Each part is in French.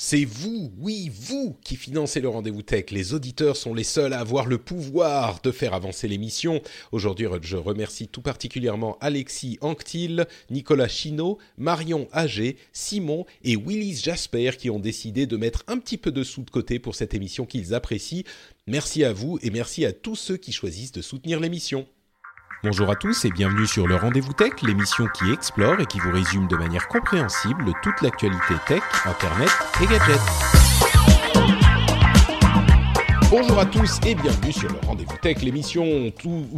C'est vous, oui, vous, qui financez le rendez-vous tech. Les auditeurs sont les seuls à avoir le pouvoir de faire avancer l'émission. Aujourd'hui, je remercie tout particulièrement Alexis Anctil, Nicolas Chino, Marion Agé, Simon et Willis Jasper qui ont décidé de mettre un petit peu de sous de côté pour cette émission qu'ils apprécient. Merci à vous et merci à tous ceux qui choisissent de soutenir l'émission. Bonjour à tous et bienvenue sur le Rendez-vous Tech, l'émission qui explore et qui vous résume de manière compréhensible toute l'actualité tech, internet et gadgets. Bonjour à tous et bienvenue sur le Rendez-vous Tech, l'émission tout,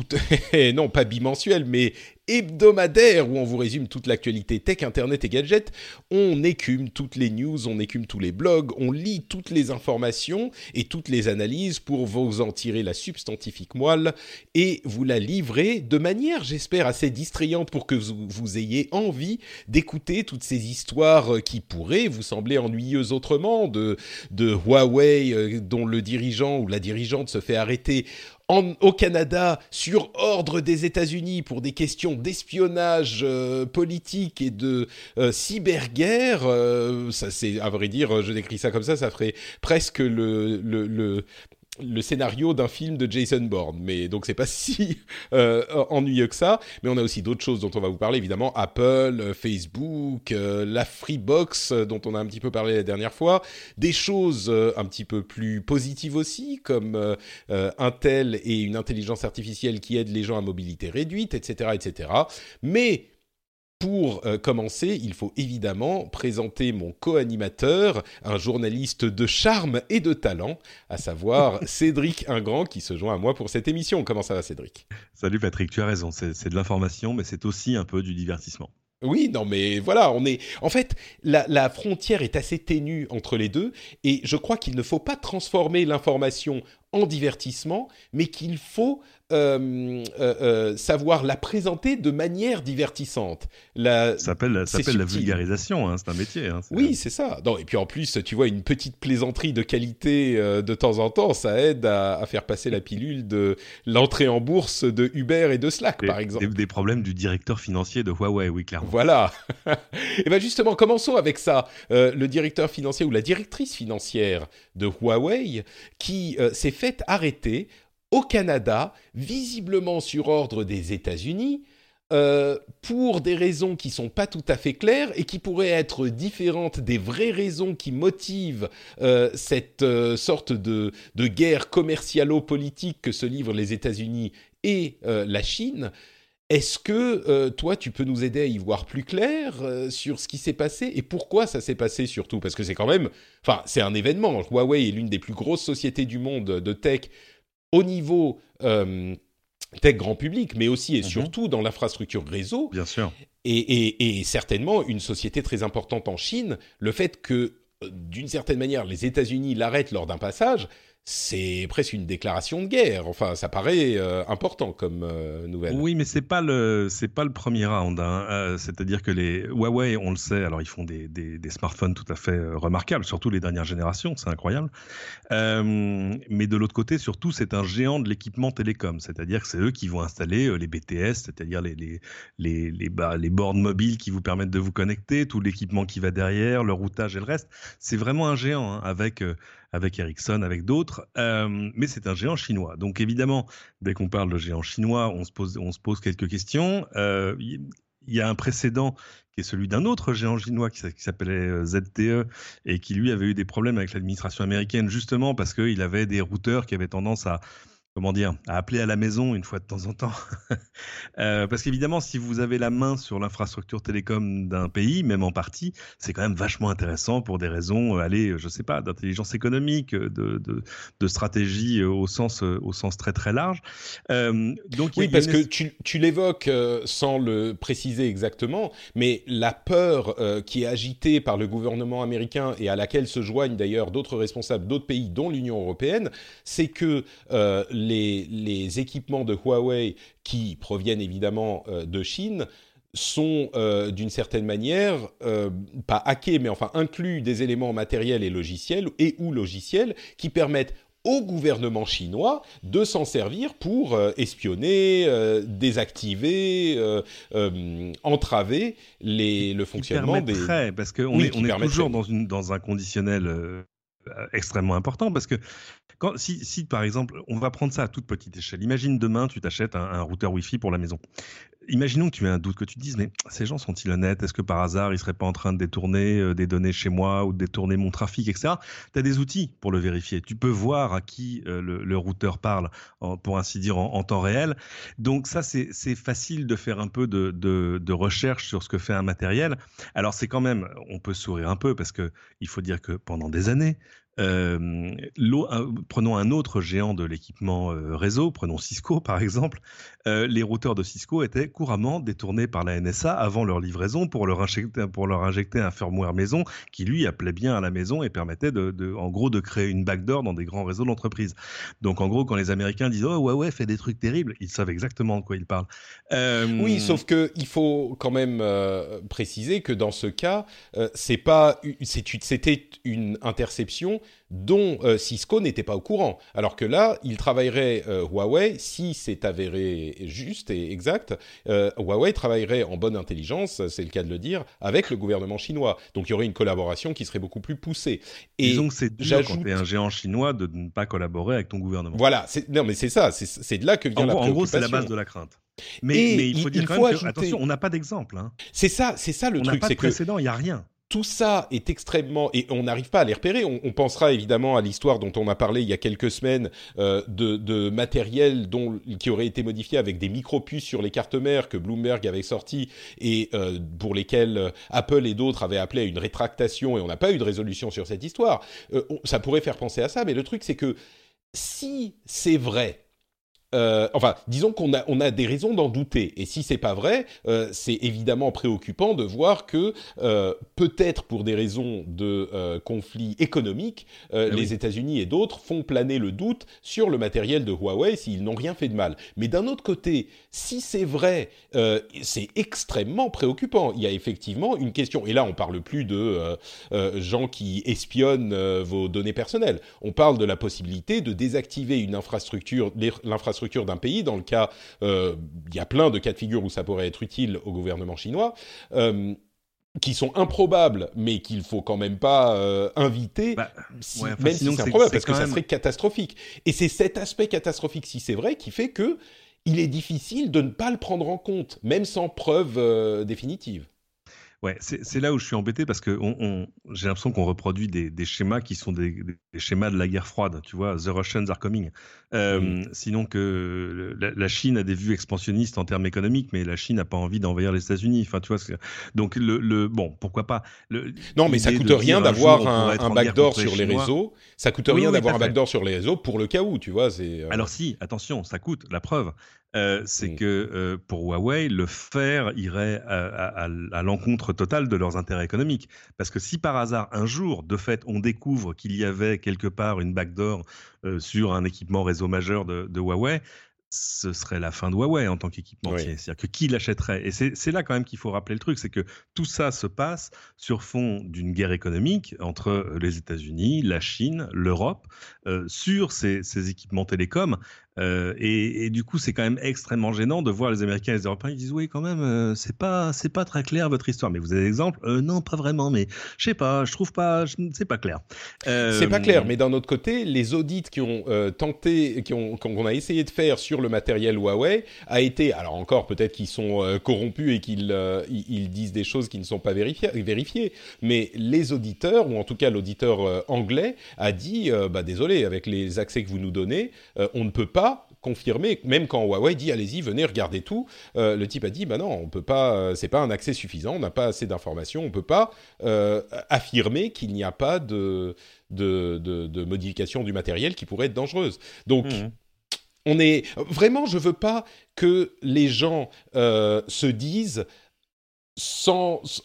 non pas bimensuelle mais hebdomadaire où on vous résume toute l'actualité tech, internet et gadgets. On écume toutes les news, on écume tous les blogs, on lit toutes les informations et toutes les analyses pour vous en tirer la substantifique moelle et vous la livrer de manière, j'espère, assez distrayante pour que vous, ayez envie d'écouter toutes ces histoires qui pourraient vous sembler ennuyeuses autrement, de, de Huawei euh, dont le dirigeant ou la dirigeante se fait arrêter au Canada sur ordre des États-Unis pour des questions d'espionnage euh, politique et de euh, cyberguerre. Euh, ça, c'est à vrai dire, je décris ça comme ça, ça ferait presque le, scénario d'un film de Jason Bourne. Mais donc c'est pas si euh, ennuyeux que ça. Mais on a aussi d'autres choses dont on va vous parler évidemment Apple, euh, Facebook, euh, la Freebox dont on a un petit peu parlé la dernière fois, des choses un petit peu plus positives aussi comme Intel et une intelligence artificielle qui aide les gens à mobilité réduite, etc., etc. Mais pour euh, commencer, il faut évidemment présenter mon co-animateur, un journaliste de charme et de talent, à savoir Cédric Ingrand, qui se joint à moi pour cette émission. Comment ça va, Cédric? Salut Patrick, tu as raison, c'est de l'information, mais c'est aussi un peu du divertissement. Oui, non, mais voilà, on est. En fait, la, la, frontière est assez ténue entre les deux, et je crois qu'il ne faut pas transformer l'information en divertissement, mais qu'il faut euh, euh, euh, savoir la présenter de manière divertissante. La, ça s'appelle la vulgarisation, hein, c'est un métier. Hein, oui, c'est ça. Non, et puis en plus, tu vois, une petite plaisanterie de qualité de temps en temps, ça aide à, faire passer la pilule de l'entrée en bourse de Uber et de Slack, par exemple. Des, des, problèmes du directeur financier de Huawei, oui, clairement. Voilà. et bien justement, commençons avec ça. le directeur financier ou la directrice financière de Huawei qui s'est fait arrêter au Canada, visiblement sur ordre des États-Unis, euh, pour des raisons qui sont pas tout à fait claires et qui pourraient être différentes des vraies raisons qui motivent euh, cette euh, sorte de, de guerre commercialo-politique que se livrent les États-Unis et la Chine. Est-ce que toi, tu peux nous aider à y voir plus clair sur ce qui s'est passé et pourquoi ça s'est passé surtout? Parce que c'est quand même, enfin, c'est un événement. Huawei est l'une des plus grosses sociétés du monde de tech au niveau euh, tech grand public, mais aussi et mhm. surtout dans l'infrastructure réseau. Bien sûr. Et, certainement une société très importante en Chine, le fait que, euh, d'une certaine manière, les États-Unis l'arrêtent lors d'un passage, c'est presque une déclaration de guerre. Enfin, ça paraît euh, important comme euh, nouvelle. Oui, mais c'est pas le c'est pas le premier round. Hein. Euh, c'est-à-dire que les Huawei, on le sait, alors ils font des, des, smartphones tout à fait remarquables, surtout les dernières générations, c'est incroyable. mais de l'autre côté, surtout, c'est un géant de l'équipement télécom. C'est-à-dire que c'est eux qui vont installer les BTS, c'est-à-dire les les les les, bah, les bornes mobiles qui vous permettent de vous connecter, tout l'équipement qui va derrière, le routage et le reste. C'est vraiment un géant hein, avec avec Ericsson, avec d'autres, euh, mais c'est un géant chinois. Donc évidemment, dès qu'on parle de géant chinois, on se pose, on se pose quelques questions. Euh, il y a un précédent qui est celui d'un autre géant chinois qui, s'appelait euh, ZTE et qui lui avait eu des problèmes avec l'administration américaine justement parce qu'il avait des routeurs qui avaient tendance à comment dire, à appeler à la maison une fois de temps en temps. euh, parce qu'évidemment, si vous avez la main sur l'infrastructure télécom d'un pays, même en partie, c'est quand même vachement intéressant pour des raisons, euh, allez, je sais pas, d'intelligence économique, de, de, de, stratégie au sens, au sens très très large. Euh, donc, oui, parce que tu, tu l'évoques euh, sans le préciser exactement, mais la peur euh, qui est agitée par le gouvernement américain et à laquelle se joignent d'ailleurs d'autres responsables d'autres pays, dont l'Union européenne, c'est que les, équipements de Huawei qui proviennent évidemment euh, de Chine sont euh, d'une certaine manière euh, pas hackés mais enfin inclus des éléments matériels et logiciels et ou logiciels qui permettent au gouvernement chinois de s'en servir pour espionner, désactiver, entraver les, le fonctionnement des. Parce qu'on est, on est toujours dans, une, dans un conditionnel extrêmement important parce que si, si, par exemple, on va prendre ça à toute petite échelle, imagine demain tu t'achètes un, un, routeur Wi-Fi pour la maison imaginons que tu aies un doute, que tu te dises, mais ces gens sont-ils honnêtes? Est-ce que par hasard, ils seraient pas en train de détourner euh, des données chez moi ou de détourner mon trafic, etc. Tu as des outils pour le vérifier. Tu peux voir à qui euh, le, routeur parle, pour ainsi dire, en, temps réel. Donc ça, c'est facile de faire un peu de, de, recherche sur ce que fait un matériel. Alors c'est quand même, on peut sourire un peu parce que il faut dire que pendant des années, prenons un autre géant de l'équipement réseau, prenons Cisco par exemple. les routeurs de Cisco étaient couramment détournés par la NSA avant leur livraison pour leur injecter, un firmware maison qui lui appelait bien à la maison et permettait en gros de créer une backdoor dans des grands réseaux d'entreprise. Donc en gros quand les Américains disent oh ouais ouais fait des trucs terribles, ils savent exactement de quoi ils parlent. Oui, sauf que il faut quand même préciser que dans ce cas, c'est c'était une interception dont euh, Cisco n'était pas au courant. Alors que là, il travaillerait euh, Huawei, si c'est avéré juste et exact, euh, Huawei travaillerait en bonne intelligence, c'est le cas de le dire, avec le gouvernement chinois. Donc il y aurait une collaboration qui serait beaucoup plus poussée. Et Disons que c'est dur quand es un géant chinois de ne pas collaborer avec ton gouvernement. Voilà, non mais c'est ça, c'est de là que vient en la gros, En gros, c'est la base de la crainte. Mais, mais il faut dire quand même que, attention, on n'a pas d'exemple. Hein. C'est ça, c'est ça le on truc. On n'a pas de précédent, il n'y a rien tout ça est extrêmement et on n'arrive pas à les repérer. On, pensera évidemment à l'histoire dont on a parlé il y a quelques semaines euh, de, de, matériel dont qui aurait été modifié avec des micropuces sur les cartes mères que Bloomberg avait sorti et euh, pour lesquelles euh, Apple et d'autres avaient appelé à une rétractation et on n'a pas eu de résolution sur cette histoire. Euh, ça pourrait faire penser à ça, mais le truc c'est que si c'est vrai euh, enfin, disons qu'on a, on a des raisons d'en douter. Et si c'est pas vrai, euh, c'est évidemment préoccupant de voir que euh, peut-être pour des raisons de conflit économique, ah les États-Unis et d'autres font planer le doute sur le matériel de Huawei s'ils n'ont rien fait de mal. Mais d'un autre côté, si c'est vrai, c'est extrêmement préoccupant. Il y a effectivement une question. Et là, on parle plus de gens qui espionnent vos données personnelles. On parle de la possibilité de désactiver une infrastructure, l'infrastructure d'un pays. Dans le cas, euh, il y a plein de cas de figure où ça pourrait être utile au gouvernement chinois. Euh, qui sont improbables, mais qu'il faut quand même pas euh, inviter, bah, si, même si c'est improbable, parce que ça serait catastrophique. Et c'est cet aspect catastrophique, si c'est vrai, qui fait que il est difficile de ne pas le prendre en compte, même sans preuve définitive. Ouais, c'est là où je suis embêté parce que on, on, j'ai l'impression qu'on reproduit des, des, schémas qui sont des, des, schémas de la guerre froide. Tu vois, The Russians are coming. Euh, mm. Sinon que la, la, Chine a des vues expansionnistes en termes économiques, mais la Chine n'a pas envie d'envahir les États-Unis. Enfin, tu vois. Donc le, le bon, pourquoi pas. Le, non, mais ça coûte rien d'avoir un, un backdoor sur les, réseaux. Ça coûte rien d'avoir un backdoor sur les réseaux pour le cas où, tu vois. Euh... Alors si, attention, ça coûte. La preuve, euh, c'est que euh, pour Huawei, le faire irait à, à, à l'encontre totale de leurs intérêts économiques. Parce que si par hasard, un jour, de fait, on découvre qu'il y avait quelque part une backdoor euh, sur un équipement réseau majeur de, de Huawei, ce serait la fin de Huawei en tant qu'équipementier. Oui. C'est-à-dire que qui l'achèterait? Et c'est là quand même qu'il faut rappeler le truc, c'est que tout ça se passe sur fond d'une guerre économique entre les États-Unis, la Chine, l'Europe, euh, sur ces, ces, équipements télécoms. Euh, et, et, du coup, c'est quand même extrêmement gênant de voir les Américains et les Européens qui disent oui, quand même, euh, c'est pas c'est pas très clair votre histoire. Mais vous avez des exemples? Euh, Non, pas vraiment. Mais je sais pas, je trouve pas, c'est pas clair. Euh, c'est pas clair. Mais d'un autre côté, les audits qui ont tenté, qui ont qu'on a essayé de faire sur le matériel Huawei a été, alors encore peut-être qu'ils sont corrompus et qu'ils ils disent des choses qui ne sont pas vérifiées, vérifiées. Mais les auditeurs, ou en tout cas l'auditeur anglais, a dit bah désolé, avec les accès que vous nous donnez, on ne peut pas confirmé, même quand Huawei dit allez-y, venez regarder tout, le type a dit bah non, on peut pas, c'est pas un accès suffisant, on n'a pas assez d'informations, on peut pas affirmer qu'il n'y a pas de de, de, modification du matériel qui pourrait être dangereuse. Donc mmh. on est vraiment, je veux pas que les gens se disent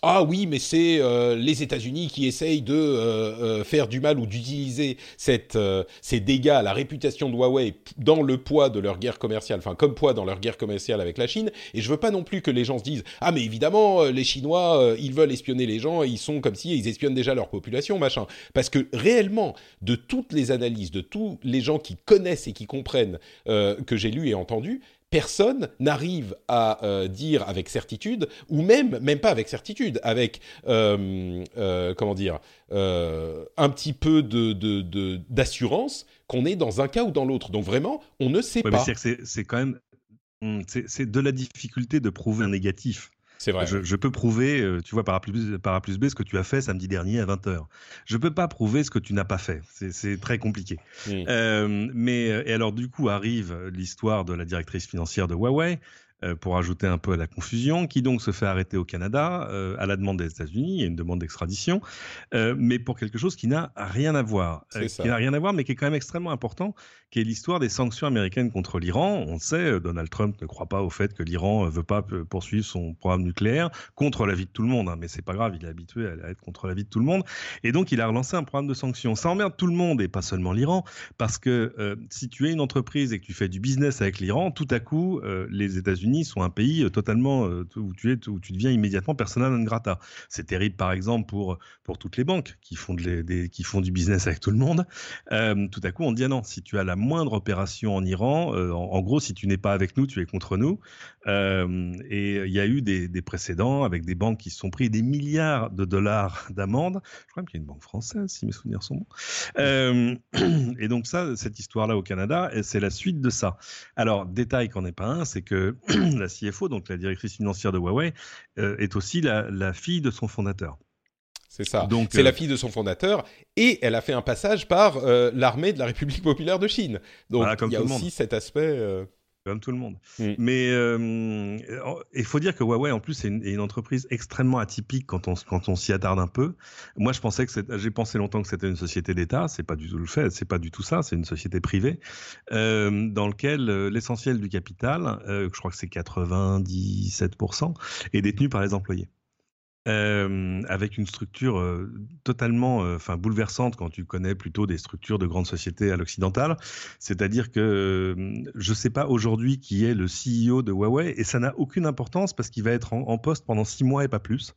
ah oui mais c'est euh, les États-Unis qui essayent de euh, euh, faire du mal ou d'utiliser ces dégâts à la réputation de Huawei dans le poids de leur guerre commerciale enfin comme poids dans leur guerre commerciale avec la Chine. Et je veux pas non plus que les gens se disent ah mais évidemment les Chinois ils veulent espionner les gens ils sont comme si ils espionnent déjà leur population machin. Parce que réellement de toutes les analyses de tous les gens qui connaissent et qui comprennent que j'ai lu et entendu personne n'arrive à euh, dire avec certitude, ou même, même pas avec certitude, avec, euh, euh, comment dire, un petit peu de, d'assurance qu'on est dans un cas ou dans l'autre. Donc vraiment, on ne sait pas. C'est quand même, hmm, c'est de la difficulté de prouver un négatif. C'est vrai. Je, peux prouver, euh, tu vois, par A, plus, par plus B, ce que tu as fait samedi dernier à 20h. Je peux pas prouver ce que tu n'as pas fait. C'est très compliqué. Euh, mais, euh, et alors, du coup, arrive l'histoire de la directrice financière de Huawei, pour ajouter un peu à la confusion, qui donc se fait arrêter au Canada euh, à la demande des États-Unis, il y a une demande d'extradition, euh, mais pour quelque chose qui n'a rien à voir, qui n'a rien à voir, mais qui est quand même extrêmement important, qui est l'histoire des sanctions américaines contre l'Iran. On sait, Donald Trump ne croit pas au fait que l'Iran ne veut pas poursuivre son programme nucléaire contre la vie de tout le monde, hein, mais c'est pas grave, il est habitué à être contre la vie de tout le monde, et donc il a relancé un programme de sanctions. Ça emmerde tout le monde et pas seulement l'Iran, parce que si tu es une entreprise et que tu fais du business avec l'Iran, tout à coup, les États-Unis sont un pays euh, totalement euh, où tu es, où tu deviens immédiatement persona non grata. C'est terrible, par exemple, pour pour toutes les banques qui font des, qui font du business avec tout le monde. Euh, tout à coup, on dit ah non, si tu as la moindre opération en Iran, en, gros, si tu n'es pas avec nous, tu es contre nous. et il y a eu des, des, précédents avec des banques qui se sont pris des milliards de dollars d'amende. Je crois qu'il y a une banque française, si mes souvenirs sont bons. et donc ça, cette histoire-là au Canada, c'est la suite de ça. Alors, détail qu'en est pas un, c'est que la CFO, donc la directrice financière de Huawei, euh, est aussi la, fille de son fondateur. C'est ça. Donc, c'est la euh, fille de son fondateur et elle a fait un passage par euh, l'armée de la République populaire de Chine. Donc il y a aussi cet aspect comme tout le monde. Mm. Mais euh, il faut dire que Huawei, en plus, est une, entreprise extrêmement atypique quand on, quand on s'y attarde un peu. Moi, je pensais que j'ai pensé longtemps que c'était une société d'État. C'est pas du tout le fait. C'est pas du tout ça. C'est une société privée euh, dans laquelle euh, l'essentiel du capital, je crois que c'est 97%, est détenu par les employés. Euh, avec une structure euh, totalement euh, enfin bouleversante quand tu connais plutôt des structures de grandes sociétés à l'occidental. C'est-à-dire que je ne sais pas aujourd'hui qui est le CEO de Huawei et ça n'a aucune importance parce qu'il va être en, poste pendant six mois et pas plus.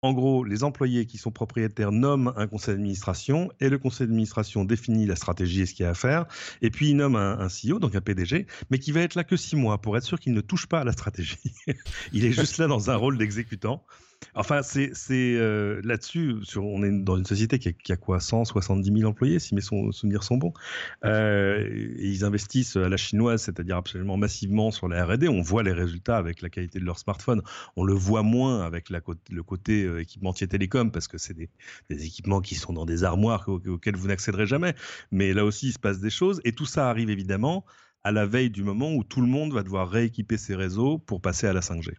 En gros, les employés qui sont propriétaires nomment un conseil d'administration et le conseil d'administration définit la stratégie et ce qu'il y a à faire. Et puis il nomme un, un, CEO, donc un PDG, mais qui va être là que six mois pour être sûr qu'il ne touche pas à la stratégie. il est juste là dans un rôle d'exécutant. Enfin, c'est euh, là-dessus, on est dans une société qui a, qui a, quoi 170 000 employés, si mes souvenirs sont bons. Euh, et ils investissent à la chinoise, c'est-à-dire absolument massivement sur la R&D. On voit les résultats avec la qualité de leur smartphone. On le voit moins avec la, le côté euh, équipementier télécom, parce que c'est des, des, équipements qui sont dans des armoires auxquels vous n'accéderez jamais. Mais là aussi, il se passe des choses. Et tout ça arrive évidemment à la veille du moment où tout le monde va devoir rééquiper ses réseaux pour passer à la 5G.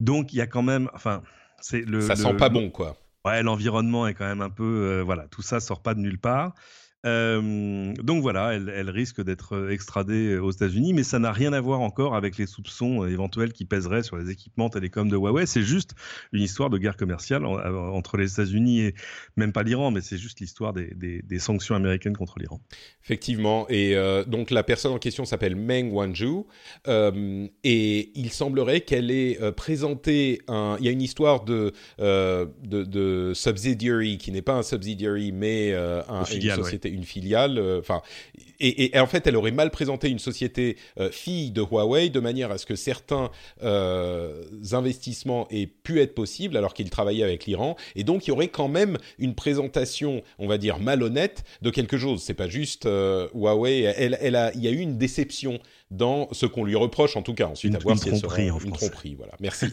Donc il y a quand même, enfin, c'est le. Ça sent pas bon, quoi. Ouais, l'environnement est quand même un peu, euh, voilà, tout ça sort pas de nulle part. Euh, donc voilà, elle, risque d'être euh, extradée aux États-Unis, mais ça n'a rien à voir encore avec les soupçons éventuels qui pèseraient sur les équipements télécoms de Huawei. C'est juste une histoire de guerre commerciale entre les États-Unis et même pas l'Iran, mais c'est juste l'histoire des, sanctions américaines contre l'Iran. Effectivement, et donc la personne en question s'appelle Meng Wanzhou, et il semblerait qu'elle ait présenté un. Il y a une histoire de, de, subsidiary qui n'est pas un subsidiary, mais un, une société une filiale. Euh, enfin, et, en fait, elle aurait mal présenté une société euh, fille de Huawei de manière à ce que certains euh, investissements aient pu être possibles alors qu'il travaillait avec l'Iran. Et donc, il y aurait quand même une présentation, on va dire malhonnête, de quelque chose. C'est pas juste Huawei. Elle, elle a, il y a eu une déception dans ce qu'on lui reproche, en tout cas. Ensuite, une, à voir une tromperie, une tromperie, voilà. Merci.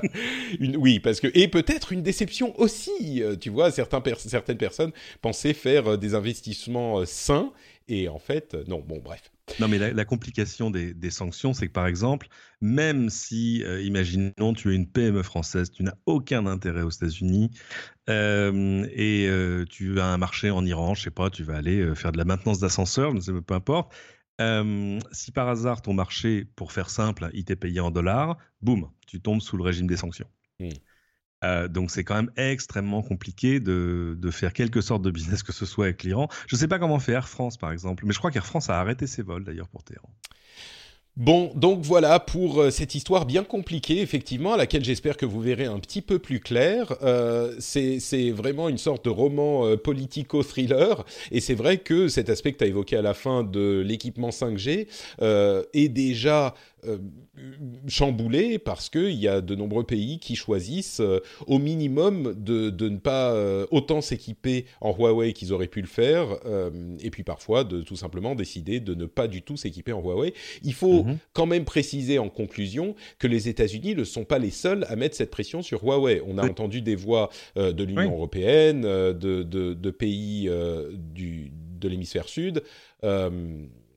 une, oui, parce que et peut-être une déception aussi. tu vois, certains certaines personnes pensaient faire des investissements euh, sains et en fait, euh, non. Bon, bref. Non, mais la, complication des, sanctions, c'est que par exemple, même si, euh, imaginons, tu es une PME française, tu n'as aucun intérêt aux États-Unis euh, et euh, tu as un marché en Iran, je sais pas, tu vas aller faire de la maintenance d'ascenseur, ne sais peu importe. si par hasard ton marché, pour faire simple, il t'est payé en dollars, boum, tu tombes sous le régime des sanctions. Mmh. Euh, donc c'est quand même extrêmement compliqué de, faire quelque sorte de business que ce soit avec l'Iran. Je ne sais pas comment fait Air France par exemple, mais je crois qu'Air France a arrêté ses vols d'ailleurs pour Téhéran. Bon, donc voilà pour euh, cette histoire bien compliquée, effectivement, à laquelle j'espère que vous verrez un petit peu plus clair. Euh, c'est vraiment une sorte de roman politico-thriller, et c'est vrai que cet aspect que tu as évoqué à la fin de l'équipement 5G est déjà euh, chamboulé parce qu'il y a de nombreux pays qui choisissent euh, au minimum de, de ne pas euh, autant s'équiper en Huawei qu'ils auraient pu le faire, et puis parfois de tout simplement décider de ne pas du tout s'équiper en Huawei. Il faut mhm. quand même préciser en conclusion que les États-Unis ne sont pas les seuls à mettre cette pression sur Huawei. On a entendu des voix de l'Union européenne, de, de, de, pays du, de l'hémisphère sud.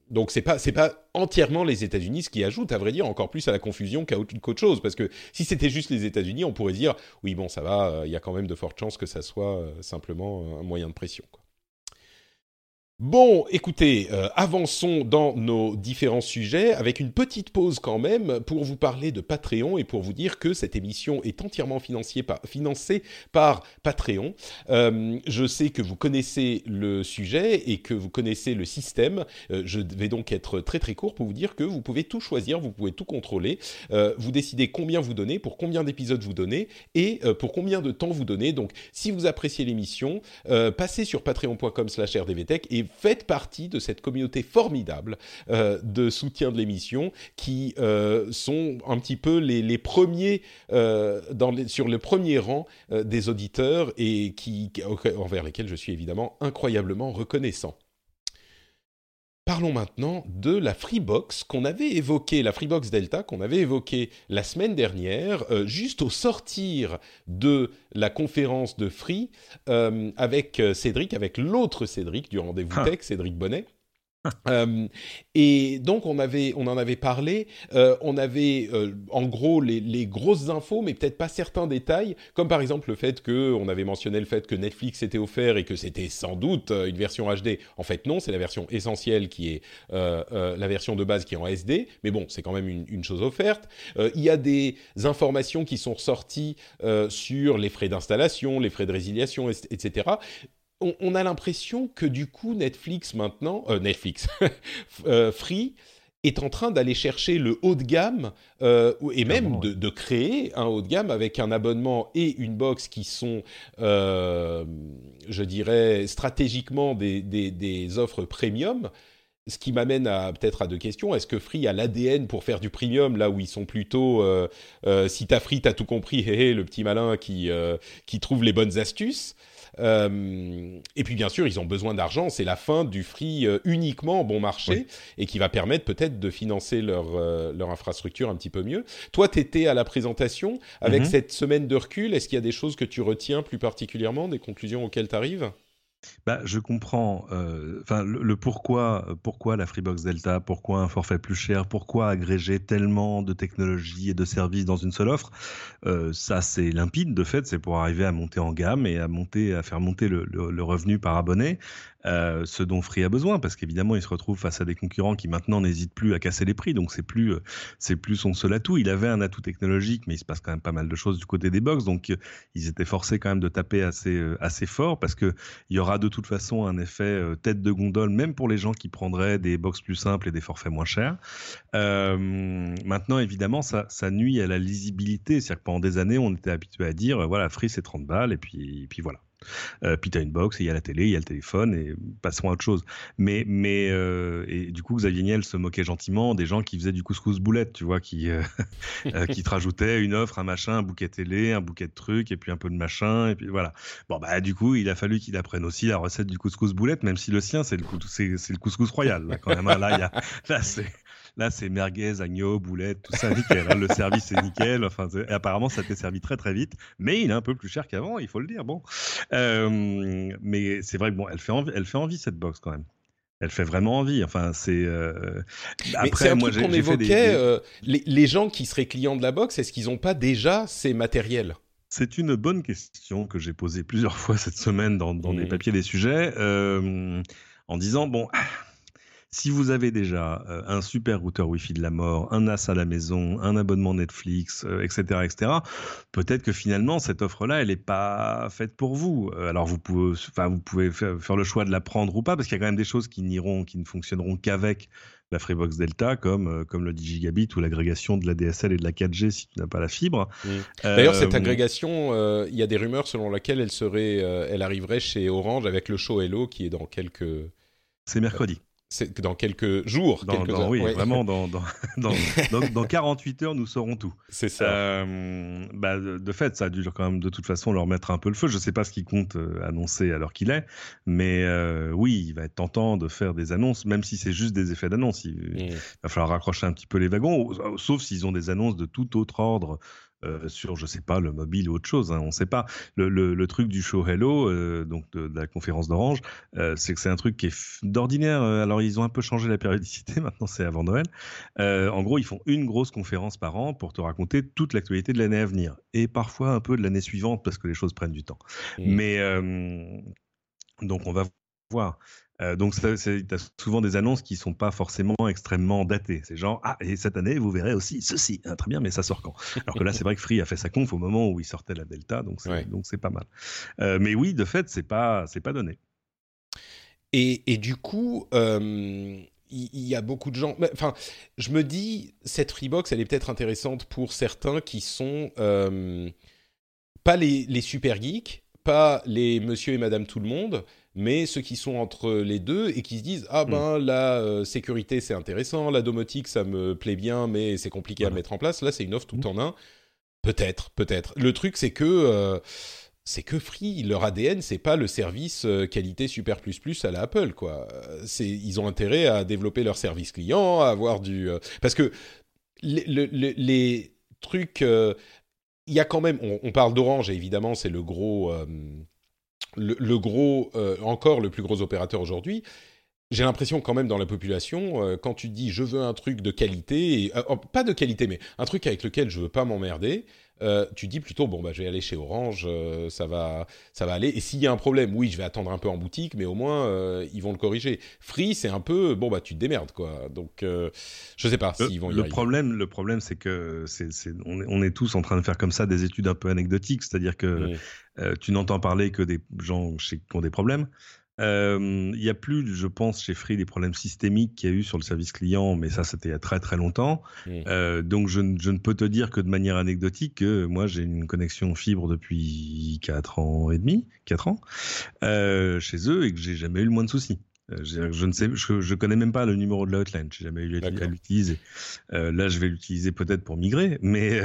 Donc c'est pas c'est pas entièrement les États-Unis, ce qui ajoute à vrai dire encore plus à la confusion qu'autre chose, parce que si c'était juste les États-Unis, on pourrait dire oui bon ça va, euh, il y a quand même de fortes chances que ça soit euh, simplement un moyen de pression. Bon, écoutez, euh, avançons dans nos différents sujets avec une petite pause quand même pour vous parler de Patreon et pour vous dire que cette émission est entièrement financée par, Patreon. Euh, je sais que vous connaissez le sujet et que vous connaissez le système. Euh, je vais donc être très très court pour vous dire que vous pouvez tout choisir, vous pouvez tout contrôler. vous décidez combien vous donnez, pour combien d'épisodes vous donnez et pour combien de temps vous donnez. Donc, si vous appréciez l'émission, passez sur patreon.com/rdvtech et faites partie de cette communauté formidable euh, de soutien de l'émission qui euh, sont un petit peu les, premiers euh, sur le premier rang des auditeurs et envers lesquels je suis évidemment incroyablement reconnaissant. Parlons maintenant de la Freebox qu'on avait évoquée, la Freebox Delta qu'on avait évoquée la semaine dernière, euh, juste au sortir de la conférence de Free euh, avec euh, Cédric, avec l'autre Cédric du rendez-vous ah. tech, Cédric Bonnet. Euh, et donc on avait, on en avait parlé. Euh, on avait euh, en gros les, grosses infos, mais peut-être pas certains détails, comme par exemple le fait que on avait mentionné le fait que Netflix était offert et que c'était sans doute une version HD. En fait, non, c'est la version essentielle qui est la version de base qui est en SD. Mais bon, c'est quand même une, une chose offerte. il y a des informations qui sont ressorties sur les frais d'installation, les frais de résiliation, etc on, a l'impression que du coup Netflix maintenant, euh, Netflix, euh, Free est en train d'aller chercher le haut de gamme euh, et même de, créer un haut de gamme avec un abonnement et une box qui sont, je dirais, stratégiquement des, des, offres premium. Ce qui m'amène à peut-être à deux questions. Est-ce que Free a l'ADN pour faire du premium là où ils sont plutôt si t'as Free t'as tout compris, hé, hé, le petit malin qui qui trouve les bonnes astuces? Euh, et puis bien sûr, ils ont besoin d'argent. C'est la fin du free euh, uniquement bon marché et qui va permettre peut-être de financer leur, euh, leur infrastructure un petit peu mieux. Toi, tu étais à la présentation. Avec mhm. cette semaine de recul, est-ce qu'il y a des choses que tu retiens plus particulièrement, des conclusions auxquelles tu arrives bah, je comprends. Euh, le, pourquoi, pourquoi la Freebox Delta, pourquoi un forfait plus cher, pourquoi agréger tellement de technologies et de services dans une seule offre. Euh, ça, c'est limpide. De fait, c'est pour arriver à monter en gamme et à monter, à faire monter le revenu par abonné. Euh, ce dont Free a besoin, parce qu'évidemment, il se retrouve face à des concurrents qui maintenant n'hésitent plus à casser les prix, donc c'est plus, euh, c'est plus son seul atout. Il avait un atout technologique, mais il se passe quand même pas mal de choses du côté des box, donc euh, ils étaient forcés quand même de taper assez, assez fort, parce que il y aura de toute façon un effet tête de gondole, même pour les gens qui prendraient des box plus simples et des forfaits moins chers. maintenant, évidemment, ça, ça nuit à la lisibilité, c'est-à-dire que pendant des années, on était habitué à dire, voilà, Free c'est 30 balles, et puis, et puis voilà. Euh, puis tu as une box, il y a la télé, il y a le téléphone, et passons à autre chose. Mais, mais euh, et du coup, Xavier Niel se moquait gentiment des gens qui faisaient du couscous boulette, tu vois, qui, euh, qui te rajoutaient une offre, un machin, un bouquet télé, un bouquet de trucs, et puis un peu de machin, et puis voilà. Bon, bah, du coup, il a fallu qu'il apprenne aussi la recette du couscous boulette, même si le sien, c'est le, c'est, le couscous royal, là, quand même. Hein. là, là c'est Là, c'est merguez, agneau, boulette, tout ça nickel. Hein. Le service est nickel. Enfin, apparemment, ça t'est servi très très vite, mais il est un peu plus cher qu'avant, il faut le dire. Bon, euh, mais c'est vrai que bon, elle fait envie, elle fait envie cette box quand même. elle fait vraiment envie. Enfin, c'est. Après, un moi, qu'on évoquait. les, les, gens qui seraient clients de la box, est-ce qu'ils n'ont pas déjà ces matériels? C'est une bonne question que j'ai posée plusieurs fois cette semaine dans, dans des mmh. papiers des sujets, euh, en disant bon, si vous avez déjà euh, un super routeur Wi-Fi de la mort, un NAS à la maison, un abonnement Netflix, etc., euh, etc., peut-être que finalement cette offre-là, elle n'est pas faite pour vous. alors vous pouvez, enfin vous pouvez faire, le choix de la prendre ou pas, parce qu'il y a quand même des choses qui n'iront, qui ne fonctionneront qu'avec la Freebox Delta, comme, euh, comme le 10 gigabit ou l'agrégation de la DSL et de la 4G si tu n'as pas la fibre. D'ailleurs, cette euh, agrégation, euh, il y a des rumeurs selon lesquelles elle, serait, elle arriverait chez Orange avec le show Hello qui est dans quelques... C'est mercredi c'est dans quelques jours, quelques heures. Oui, vraiment, dans, dans, dans, dans, 48 heures, nous saurons tout. C'est ça. Euh, bah, de, fait, ça a dû quand même de toute façon leur mettre un peu le feu. Je ne sais pas ce qu'ils comptent euh, annoncer à l'heure qu'il est, mais euh, oui, il va être tentant de faire des annonces, même si c'est juste des effets d'annonce. Il, va falloir raccrocher un petit peu les wagons, sauf s'ils ont des annonces de tout autre ordre sur, je sais pas, le mobile ou autre chose. Hein, on ne sait pas. Le, truc du show Hello, euh, donc de, la conférence d'Orange, euh, c'est que c'est un truc qui est d'ordinaire. alors ils ont un peu changé la périodicité. Maintenant, c'est avant Noël. en gros, ils font une grosse conférence par an pour te raconter toute l'actualité de l'année à venir et parfois un peu de l'année suivante parce que les choses prennent du temps. Mmh. Mais donc on va voir. Euh, donc, tu as souvent des annonces qui sont pas forcément extrêmement datées. C'est genre, ah, et cette année, vous verrez aussi ceci. Ah, très bien, mais ça sort quand? Alors que là, c'est vrai que Free a fait sa conf au moment où il sortait la Delta, donc c'est pas mal. Euh, mais oui, de fait, c'est pas, pas donné. Et, et du coup, euh, il y, a beaucoup de gens. Enfin, je me dis, cette Freebox, elle est peut-être intéressante pour certains qui sont pas les, les super geeks, pas les monsieur et madame tout le monde, mais ceux qui sont entre les deux et qui se disent ah ben mm. la euh, sécurité c'est intéressant, la domotique ça me plaît bien, mais c'est compliqué à mettre en place. Là c'est une offre tout mm. en un. Peut-être, peut-être. Le truc c'est que euh, c'est que Free, leur ADN, c'est pas le service euh, qualité super plus plus à la Apple, quoi. C'est, ils ont intérêt à développer leur service client, à avoir du, parce que les, les, trucs, il y a quand même, on, on parle d'Orange, évidemment, c'est le gros, le, gros, euh, encore le plus gros opérateur aujourd'hui, j'ai l'impression quand même dans la population, euh, quand tu dis je veux un truc de qualité, euh, pas de qualité, mais un truc avec lequel je veux pas m'emmerder, tu dis plutôt bon bah je vais aller chez Orange, ça va ça va aller. Et s'il y a un problème, oui je vais attendre un peu en boutique, mais au moins ils vont le corriger. Free c'est un peu bon bah tu te démerdes quoi. Donc je sais pas s'ils vont y le problème le problème c'est que c'est on, est, on est tous en train de faire comme ça des études un peu anecdotiques, c'est-à-dire que euh, tu n'entends parler que des gens qui ont des problèmes. Euh, il n'y a plus, je pense, chez Free des problèmes systémiques qu'il y a eu sur le service client, mais ça, c'était il y a très très longtemps. Mmh. Euh, donc, je, je, ne peux te dire que de manière anecdotique que moi, j'ai une connexion fibre depuis 4 ans et demi, 4 ans, chez eux et que j'ai jamais eu le moins de soucis. Je, ne sais, je, je, connais même pas le numéro de la hotline. J'ai jamais eu à l'utiliser. là, je vais l'utiliser peut-être pour migrer, mais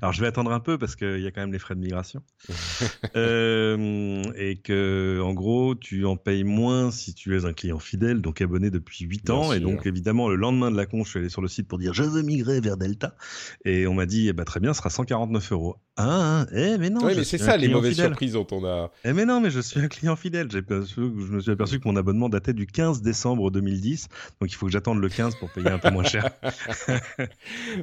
Alors, je vais attendre un peu parce qu'il y a quand même les frais de migration. euh, et que, en gros, tu en payes moins si tu es un client fidèle, donc abonné depuis 8 ans. Et donc, évidemment, le lendemain de la con, je suis allé sur le site pour dire je veux migrer vers Delta. Et on m'a dit, eh ben, très bien, ce sera 149 euros. Ah, eh, mais non. Oui, mais c'est ça les mauvaises surprises dont on a. Eh, mais non, mais je suis un client fidèle. Je me suis aperçu que mon abonnement datait du 15 décembre 2010. Donc, il faut que j'attende le 15 pour payer un peu moins cher. euh,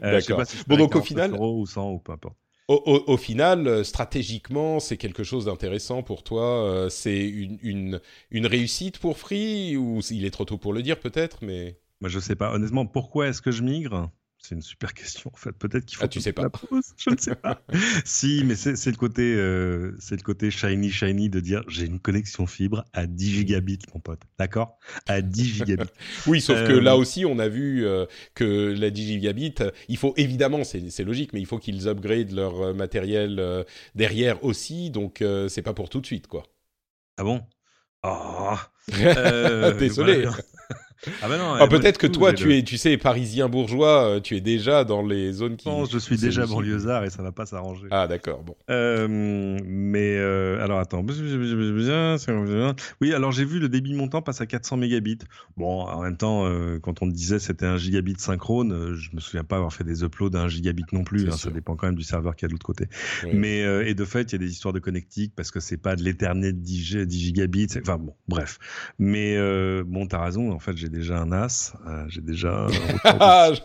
D'accord. bon, donc au final. Euros ou 100 ou peu importe. Au, final, euh, stratégiquement, c'est quelque chose d'intéressant pour toi. Euh, c'est une, une, réussite pour Free ou il est trop tôt pour le dire peut-être, mais. Moi, je sais pas. Honnêtement, pourquoi est-ce que je migre? C'est une super question en fait. Peut-être qu'il faut. Ah, tu sais pas. La. Je ne sais pas. si, mais c'est le côté, euh, c'est le côté shiny shiny de dire j'ai une connexion fibre à 10 gigabits, mon pote. D'accord? À 10 gigabits. oui, sauf que là euh, aussi, on a vu euh, que la 10 gigabits, il faut évidemment, c'est logique, mais il faut qu'ils upgradent leur matériel derrière aussi. Donc, c'est pas pour tout de suite, quoi. Ah bon? Oh. Désolé. Ah ben non. Ah, peut-être que toi, tu es, tu sais, parisien bourgeois, euh, tu es déjà dans les zones qui. Non, je suis déjà banlieusard et ça va pas s'arranger. Ah d'accord, bon. Euh, mais alors attends. Oui, alors j'ai vu le débit montant passe à 400 mégabits. Bon, en même temps, quand on me disait c'était un gigabit synchrone, je me souviens pas avoir fait des uploads à un gigabit non plus. Hein, ça dépend quand même du serveur qui est de l'autre côté. Mais et de fait, il y a des histoires de connectique parce que c'est pas de l'Ethernet 10, 10 gigabits. Enfin bon, bref. Mais bon, t'as raison. En fait, j'ai déjà un NAS. j'ai déjà. Ah, je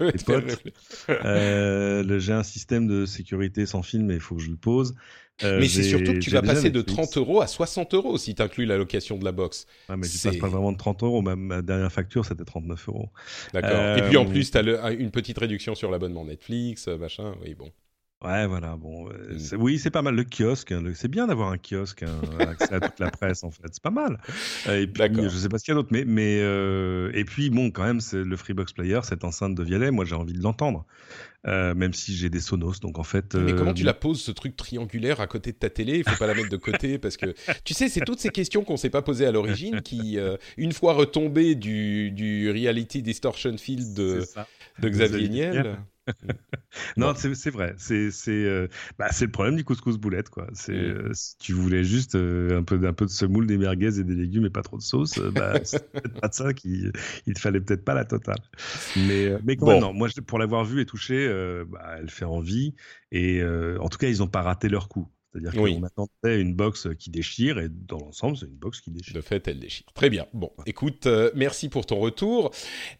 euh, j'ai un système de sécurité sans fil, mais il faut que je le pose. Euh, mais c'est surtout que tu vas passer de 30 euros à 60 euros si tu inclus la location de la box. Ouais, mais tu passes pas vraiment de 30 euros. Ma, dernière facture, c'était 39 euros. D'accord. Et puis en euh, plus, tu as une petite réduction sur l'abonnement Netflix, machin. Oui, bon. Ouais, voilà. Bon, euh, oui, c'est pas mal. Le kiosque, hein, c'est bien d'avoir un kiosque, hein, accès à toute la presse, en fait. C'est pas mal. Et puis, je sais pas ce qu'il y a d'autre, mais, mais euh, et puis bon, quand même, c'est le Freebox Player, cette enceinte de Vialet. Moi, j'ai envie de l'entendre, euh, même si j'ai des Sonos. Donc en fait. Mais comment tu la poses ce truc triangulaire à côté de ta télé? Il faut pas la mettre de côté parce que tu sais, c'est toutes ces questions qu'on s'est pas posées à l'origine qui, une fois retombées du, du reality distortion field de, de Xavier Niel. non, c'est vrai. C'est euh, bah, c'est le problème du couscous boulette quoi. C'est mm. euh, si tu voulais juste euh, un peu un peu de semoule, des merguez et des légumes et pas trop de sauce, bah c'est pas de ça qu'il il te fallait peut-être pas la totale. Mais mais quand même, non. Moi, pour l'avoir vu et touché, bah, elle fait envie et en tout cas, ils ont pas raté leur coup. C'est-à-dire qu'on attendait une box qui déchire et dans l'ensemble, c'est une box qui déchire. De fait, elle déchire. Très bien. Bon, écoute, euh, merci pour ton retour.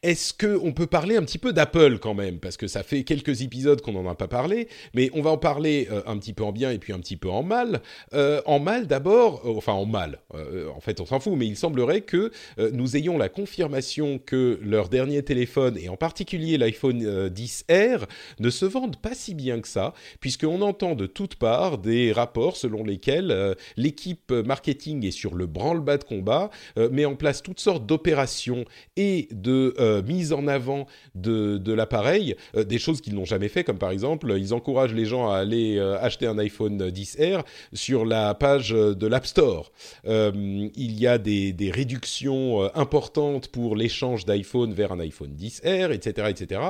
Est-ce qu'on peut parler un petit peu d'Apple quand même? Parce que ça fait quelques épisodes qu'on n'en a pas parlé, mais on va en parler euh, un petit peu en bien et puis un petit peu en mal. Euh, en mal d'abord, enfin en mal, en fait on s'en fout, mais il semblerait que nous ayons la confirmation que leur dernier téléphone, et en particulier l'iPhone 10R, ne se vendent pas si bien que ça, puisqu'on entend de toutes parts des rapports selon lesquels euh, l'équipe marketing est sur le branle-bas de combat, euh, met en place toutes sortes d'opérations et de euh, mise en avant de, de l'appareil, des choses qu'ils n'ont jamais fait, comme par exemple, ils encouragent les gens à aller acheter un iPhone 10R sur la page de l'App Store. il y a des, des réductions importantes pour l'échange d'iPhone vers un iPhone 10R, etc., etc.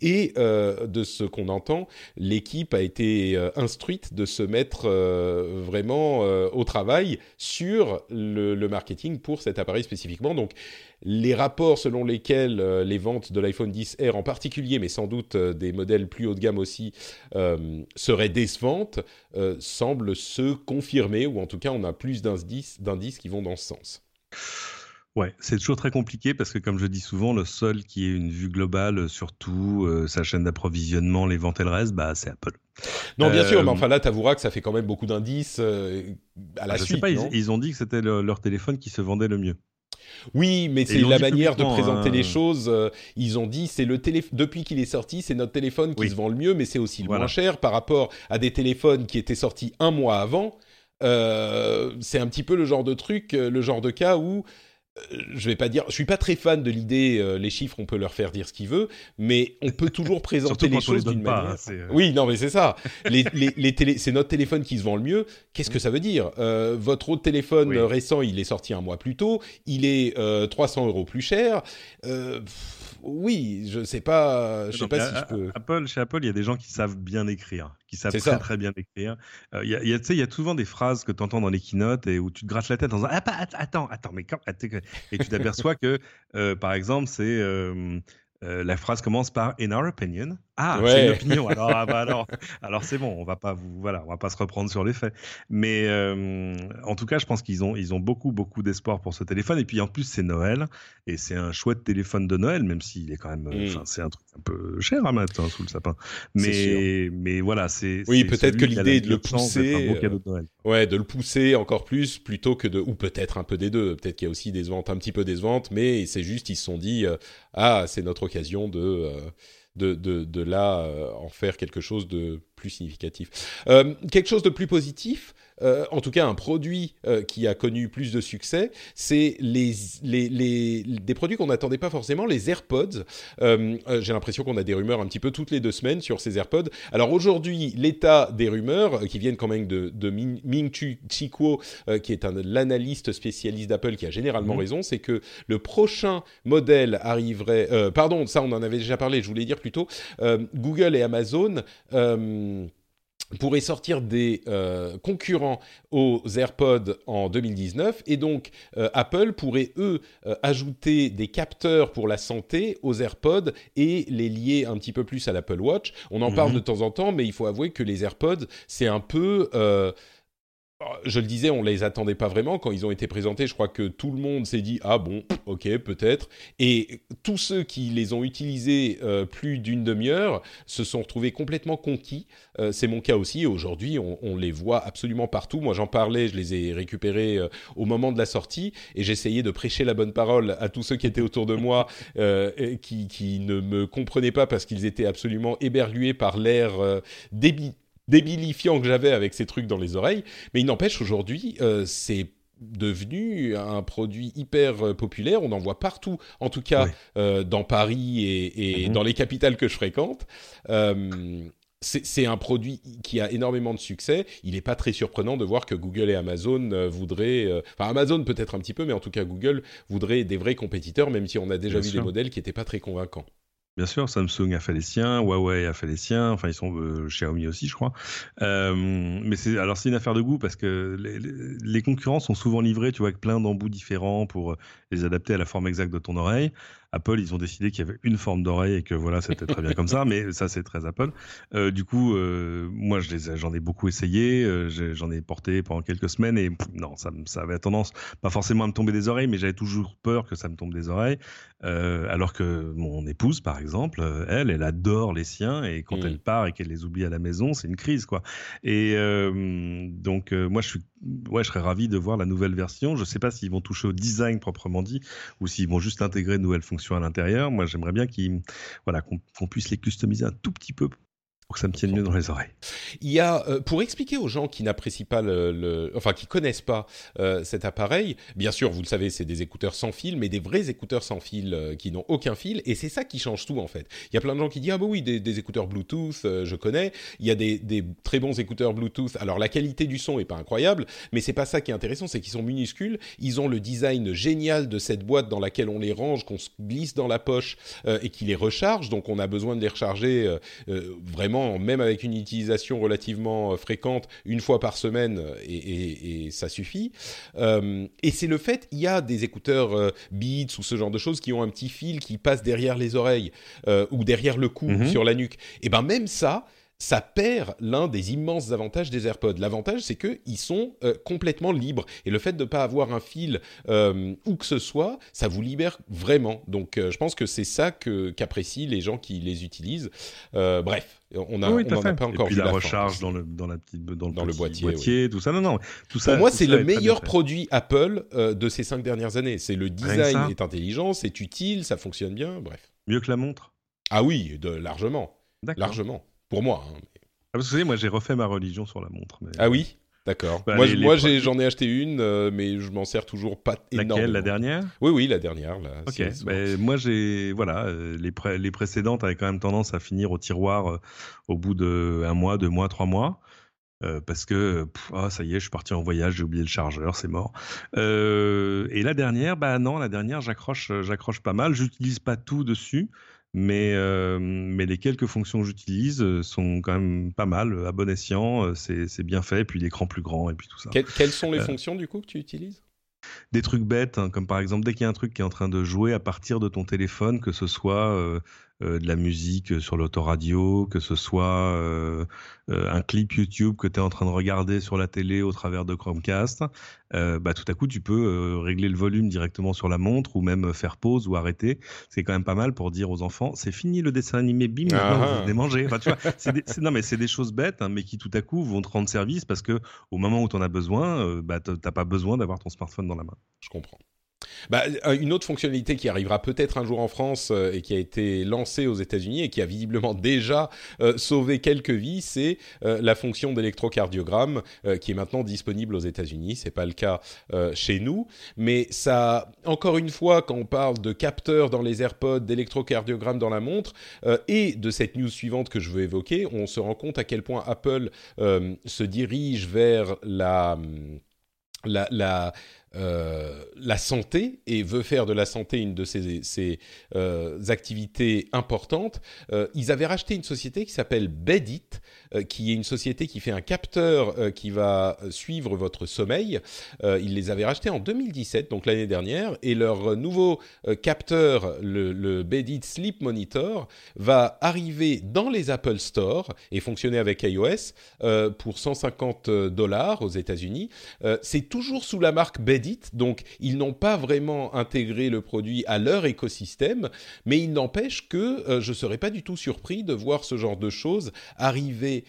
Et de ce qu'on entend, l'équipe a été instruite de se mettre euh, vraiment euh, au travail sur le, marketing pour cet appareil spécifiquement. Donc, les rapports selon lesquels euh, les ventes de l'iPhone 10R en particulier, mais sans doute des modèles plus haut de gamme aussi, seraient décevantes, semblent se confirmer, ou en tout cas, on a plus d'indices qui vont dans ce sens. Ouais, c'est toujours très compliqué parce que, comme je dis souvent, le seul qui ait une vue globale sur tout, euh, sa chaîne d'approvisionnement, les ventes et le reste, bah, c'est Apple. Non, bien sûr, mais euh, enfin là, tu avoueras que ça fait quand même beaucoup d'indices euh, à la je suite. Sais pas, ils, ont dit que c'était leur téléphone qui se vendait le mieux. Oui, mais c'est la manière de présenter les hein. choses. Ils ont dit c'est le téléphone depuis qu'il est sorti, c'est notre téléphone qui se vend le mieux, mais c'est aussi le moins cher par rapport à des téléphones qui étaient sortis un mois avant. c'est un petit peu le genre de truc, le genre de cas où je vais pas dire, je suis pas très fan de l'idée. Euh, les chiffres, on peut leur faire dire ce qu'ils veulent, mais on peut toujours présenter les choses d'une manière. Hein, euh. oui, non, mais c'est ça. les, les, télé... c'est notre téléphone qui se vend le mieux. Qu'est-ce que ça veut dire? Votre autre téléphone récent, il est sorti un mois plus tôt. Il est 300 euros plus cher oui, je sais pas, je sais pas si je peux. Apple, chez Apple, il y a des gens qui savent bien écrire, qui savent très très bien écrire. Euh, il y, a, il y a souvent des phrases que tu entends dans les keynotes et où tu te grattes la tête en disant ah, attends, attends, mais quand et tu t'aperçois que euh, par exemple c'est euh, la phrase commence par in our opinion ah, c'est une opinion. Alors, ah, bah, alors, alors c'est bon. On va pas vous, voilà, on va pas se reprendre sur les faits. Mais euh, en tout cas, je pense qu'ils ont, ils ont beaucoup, beaucoup d'espoir pour ce téléphone. Et puis en plus, c'est Noël et c'est un chouette téléphone de Noël, même s'il est quand même, mmh. c'est un truc un peu cher à mettre hein, sous le sapin. Mais, mais voilà, c'est. Oui, peut-être que l'idée de le pousser, un cadeau de Noël. ouais, de le pousser encore plus plutôt que de, ou peut-être un peu des deux. Peut-être qu'il y a aussi des ventes un petit peu décevantes, mais c'est juste, ils se sont dit, euh, ah, c'est notre occasion de. De, de, de là euh, en faire quelque chose de plus significatif. Euh, quelque chose de plus positif, euh, en tout cas un produit euh, qui a connu plus de succès, c'est les, les, les, des produits qu'on n'attendait pas forcément, les AirPods. Euh, j'ai l'impression qu'on a des rumeurs un petit peu toutes les deux semaines sur ces AirPods. Alors aujourd'hui, l'état des rumeurs, qui viennent quand même de, de Ming, Chi Kuo, qui est un l'analyste spécialiste d'Apple qui a généralement mmh. raison, c'est que le prochain modèle arriverait... pardon, ça on en avait déjà parlé, je voulais dire plutôt, Google et Amazon pourrait sortir des euh, concurrents aux AirPods en 2019 et donc euh, Apple pourrait eux euh, ajouter des capteurs pour la santé aux AirPods et les lier un petit peu plus à l'Apple Watch. On en parle Mhm. de temps en temps, mais il faut avouer que les AirPods c'est un peu je le disais, on les attendait pas vraiment quand ils ont été présentés. Je crois que tout le monde s'est dit ah bon, ok, peut-être. Et tous ceux qui les ont utilisés euh, plus d'une demi-heure se sont retrouvés complètement conquis. Euh, c'est mon cas aussi. Aujourd'hui, on, les voit absolument partout. Moi, j'en parlais, je les ai récupérés euh, au moment de la sortie et j'essayais de prêcher la bonne parole à tous ceux qui étaient autour de moi, qui, qui ne me comprenaient pas parce qu'ils étaient absolument éberlués par l'air euh, débi- débilifiant que j'avais avec ces trucs dans les oreilles. Mais il n'empêche, aujourd'hui, euh, c'est devenu un produit hyper euh, populaire. On en voit partout, en tout cas Oui. euh, dans Paris et, et Mhm. dans les capitales que je fréquente. Euh, c'est un produit qui a énormément de succès. Il n'est pas très surprenant de voir que Google et Amazon voudraient, euh, enfin Amazon peut-être un petit peu, mais en tout cas Google voudrait des vrais compétiteurs, même si on a déjà Bien vu sûr. des modèles qui n'étaient pas très convaincants. Bien sûr, Samsung a fait les siens, Huawei a fait les siens, enfin ils sont euh, Xiaomi aussi, je crois. Euh, mais c'est alors c'est une affaire de goût parce que les, les- concurrents sont souvent livrés, tu vois, avec plein d'embouts différents pour euh, les adapter à la forme exacte de ton oreille. Apple, ils ont décidé qu'il y avait une forme d'oreille et que voilà, c'était très bien comme ça. Mais ça, c'est très Apple. Euh, du coup, euh, moi, je les ai- j'en ai beaucoup essayé, euh, j'en ai porté pendant quelques semaines et pff, non, ça, avait tendance pas forcément à me tomber des oreilles, mais j'avais toujours peur que ça me tombe des oreilles. Alors que mon épouse, par exemple, elle, elle adore les siens et quand Mm. elle part et qu'elle les oublie à la maison, c'est une crise, quoi. Et donc, moi, je suis, ouais, je serais ravi de voir la nouvelle version. Je sais pas s'ils vont toucher au design proprement dit ou s'ils vont juste intégrer de nouvelles fonctions à l'intérieur. Moi, j'aimerais bien voilà, qu'on qu'on puisse les customiser un tout petit peu pour que ça me tienne mieux dans les oreilles. Il y a, euh, pour expliquer aux gens qui n'apprécient pas enfin qui connaissent pas euh, cet appareil, bien sûr, vous le savez, c'est des écouteurs sans fil, mais des vrais écouteurs sans fil euh, qui n'ont aucun fil, et c'est ça qui change tout en fait. Il y a plein de gens qui disent ah bah oui, des, écouteurs Bluetooth, je connais. Il y a des, très bons écouteurs Bluetooth. Alors la qualité du son est pas incroyable, mais c'est pas ça qui est intéressant, c'est qu'ils sont minuscules. Ils ont le design génial de cette boîte dans laquelle on les range, qu'on se glisse dans la poche et qui les recharge. Donc on a besoin de les recharger euh, même avec une utilisation relativement euh, fréquente, une fois par semaine, euh, et, et- et ça suffit. Euh, et c'est le fait, il y a des écouteurs euh, Beats ou ce genre de choses qui ont un petit fil qui passe derrière les oreilles euh, ou derrière le cou, Mhm. sur la nuque. Et ben même ça. Ça perd l'un des immenses avantages des AirPods. L'avantage, c'est qu'ils sont euh, complètement libres. Et le fait de ne pas avoir un fil euh, où que ce soit, ça vous libère vraiment. Donc, euh, je pense que c'est ça qu'apprécient les gens qui les utilisent. Euh, bref, on a, oui, on en a pas encore Et puis vu la recharge dans le dans la petite dans le, Dans le petit boîtier, tout ça. Non, non, tout ça. Pour moi, c'est le meilleur produit Apple euh, de ces cinq dernières années. C'est le design est intelligent, c'est utile, ça fonctionne bien. Bref. Mieux que la montre. Ah oui, de, largement, D'accord. largement. Pour moi. hein. Ah, parce que vous savez, moi, j'ai refait ma religion sur la montre. mais- Ah oui, d'accord. Bah, moi, j'en ai, acheté une, euh, mais je m'en sers toujours pas énormément. Laquelle, la dernière? Oui, oui, la dernière. Là, Ok. ben, moi, j'ai voilà, euh, les, pré- les précédentes avaient quand même tendance à finir au tiroir euh, au bout de un mois, deux mois, trois mois. euh, parce que pff, ah, ça y est, je suis parti en voyage, j'ai oublié le chargeur, c'est mort. Euh, et la dernière, bah non, la dernière, j'accroche, euh, j'accroche pas mal. J'utilise pas tout dessus, mais euh, mais les quelques fonctions que j'utilise euh, sont quand même pas mal, euh, à bon escient. C'est c'est bien fait, et puis l'écran plus grand, et puis tout ça. Que- quelles sont les Euh, fonctions du coup que tu utilises? Des trucs bêtes, hein, comme par exemple dès qu'il y a un truc qui est en train de jouer à partir de ton téléphone, que ce soit euh, de la musique sur l'autoradio, que ce soit euh, euh, un clip YouTube que tu es en train de regarder sur la télé au travers de Chromecast, euh, bah, tout à coup tu peux euh, régler le volume directement sur la montre ou même faire pause ou arrêter. C'est quand même pas mal pour dire aux enfants c'est fini le dessin animé, bim, maintenant Ah. vous. Enfin, tu vois, des- c'est- non mais c'est des choses bêtes, hein, mais qui tout à coup vont te rendre service parce que au moment où tu en as besoin, euh, bah, t'as pas besoin d'avoir ton smartphone dans la main. Je comprends. Bah, une autre fonctionnalité qui arrivera peut-être un jour en France euh, et qui a été lancée aux États-Unis et qui a visiblement déjà euh, sauvé quelques vies, c'est euh, la fonction d'électrocardiogramme qui est maintenant disponible aux États-Unis. C'est pas le cas chez nous, mais ça, encore une fois, quand on parle de capteurs dans les AirPods, d'électrocardiogramme dans la montre et de cette news suivante que je veux évoquer, on se rend compte à quel point Apple se dirige vers la, la la santé et veut faire de la santé une de ses, activités importantes. ils avaient racheté une société qui s'appelle Bedit, qui est une société qui fait un capteur qui va suivre votre sommeil. ils les avaient rachetés en 2017, donc l'année dernière, et leur nouveau capteur, le, Bedit Sleep Monitor, va arriver dans les Apple Store et fonctionner avec iOS euh, pour 150 dollars aux États-Unis. Euh, c'est toujours sous la marque Bedit, donc ils n'ont pas vraiment intégré le produit à leur écosystème, mais il n'empêche que euh, je ne serais pas du tout surpris de voir ce genre de choses arriver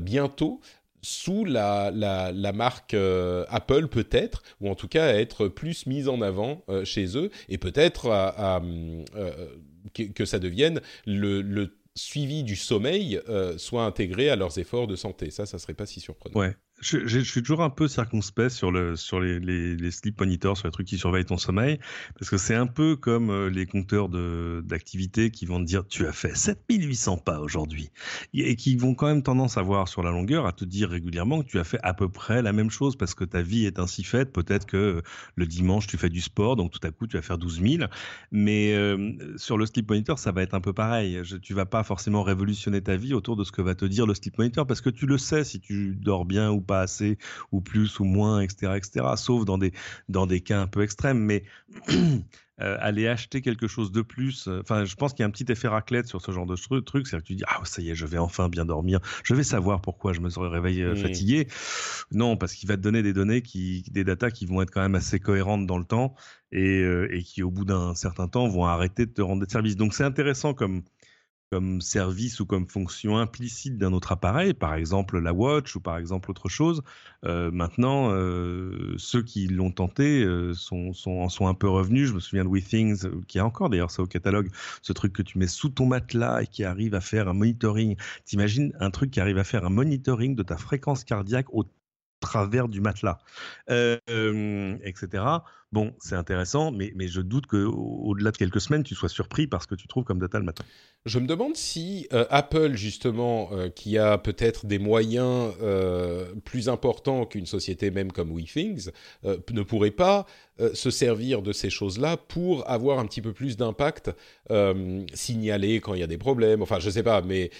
bientôt sous la, la, marque Apple peut-être, ou en tout cas être plus mise en avant chez eux, et peut-être que, ça devienne le, suivi du sommeil euh, soit intégré à leurs efforts de santé. Ça, ça serait pas si surprenant. Je, suis toujours un peu circonspect sur, le, sur les, sleep monitors, sur les trucs qui surveillent ton sommeil, parce que c'est un peu comme euh, les compteurs d'activité qui vont te dire tu as fait 7800 pas aujourd'hui, et qui vont quand même tendance à voir sur la longueur à te dire régulièrement que tu as fait à peu près la même chose, parce que ta vie est ainsi faite. Peut-être que le dimanche tu fais du sport, donc tout à coup tu vas faire 12 000, mais euh, sur le sleep monitor ça va être un peu pareil. Je, tu vas pas forcément révolutionner ta vie autour de ce que va te dire le sleep monitor, parce que tu le sais si tu dors bien ou pas assez, ou plus ou moins, etc., etc. Sauf dans des, dans des cas un peu extrêmes. Mais euh, aller acheter quelque chose de plus, euh, enfin, je pense qu'il y a un petit effet raclette sur ce genre de truc. C'est-à-dire que tu dis, ah, ça y est, je vais enfin bien dormir. Je vais savoir pourquoi je me serais réveillé euh, fatigué. Non, parce qu'il va te donner des données qui, des datas qui vont être quand même assez cohérentes dans le temps et, et qui, au bout d'un certain temps, vont arrêter de te rendre des services. Donc, c'est intéressant comme, comme service ou comme fonction implicite d'un autre appareil, par exemple la Watch ou par exemple autre chose. Euh, maintenant, euh, ceux qui l'ont tenté euh, sont, en sont un peu revenus. Je me souviens de WeThings, qui a encore d'ailleurs ça au catalogue, ce truc que tu mets sous ton matelas et qui arrive à faire un monitoring. T'imagines un truc qui arrive à faire un monitoring de ta fréquence cardiaque au travers du matelas, etc. Bon, c'est intéressant, mais, je doute qu'au-delà de quelques semaines, tu sois surpris parce que tu trouves comme data le matin. Je me demande si euh, Apple, justement, euh, qui a peut-être des moyens euh, plus importants qu'une société même comme WeThings, ne pourrait pas se servir de ces choses-là pour avoir un petit peu plus d'impact, signaler quand il y a des problèmes, enfin, je ne sais pas, mais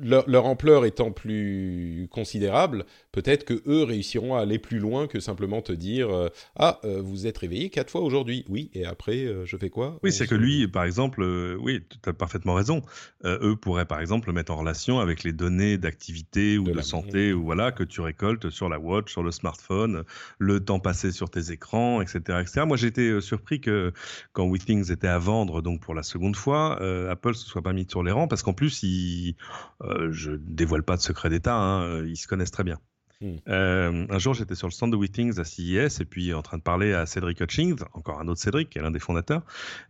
leur, ampleur étant plus considérable, peut-être que eux réussiront à aller plus loin que simplement te dire ah vous êtes réveillé quatre fois aujourd'hui oui et après je fais quoi? Oui c'est que lui par exemple oui tu as parfaitement raison. Euh, eux pourraient par exemple le mettre en relation avec les données d'activité ou de, santé ou voilà que tu récoltes sur la watch, sur le smartphone, le temps passé sur tes écrans, etc., etc. Moi, j'ai été euh, surpris que quand WeThings était à vendre, donc pour la seconde fois, euh, Apple se soit pas mis sur les rangs parce qu'en plus, ils, je dévoile pas de secret d'État, hein, ils se connaissent très bien. Hmm. Euh, un jour, j'étais sur le stand de WeThings à CES et puis en train de parler à Cédric Hutchings, encore un autre Cédric, qui est l'un des fondateurs,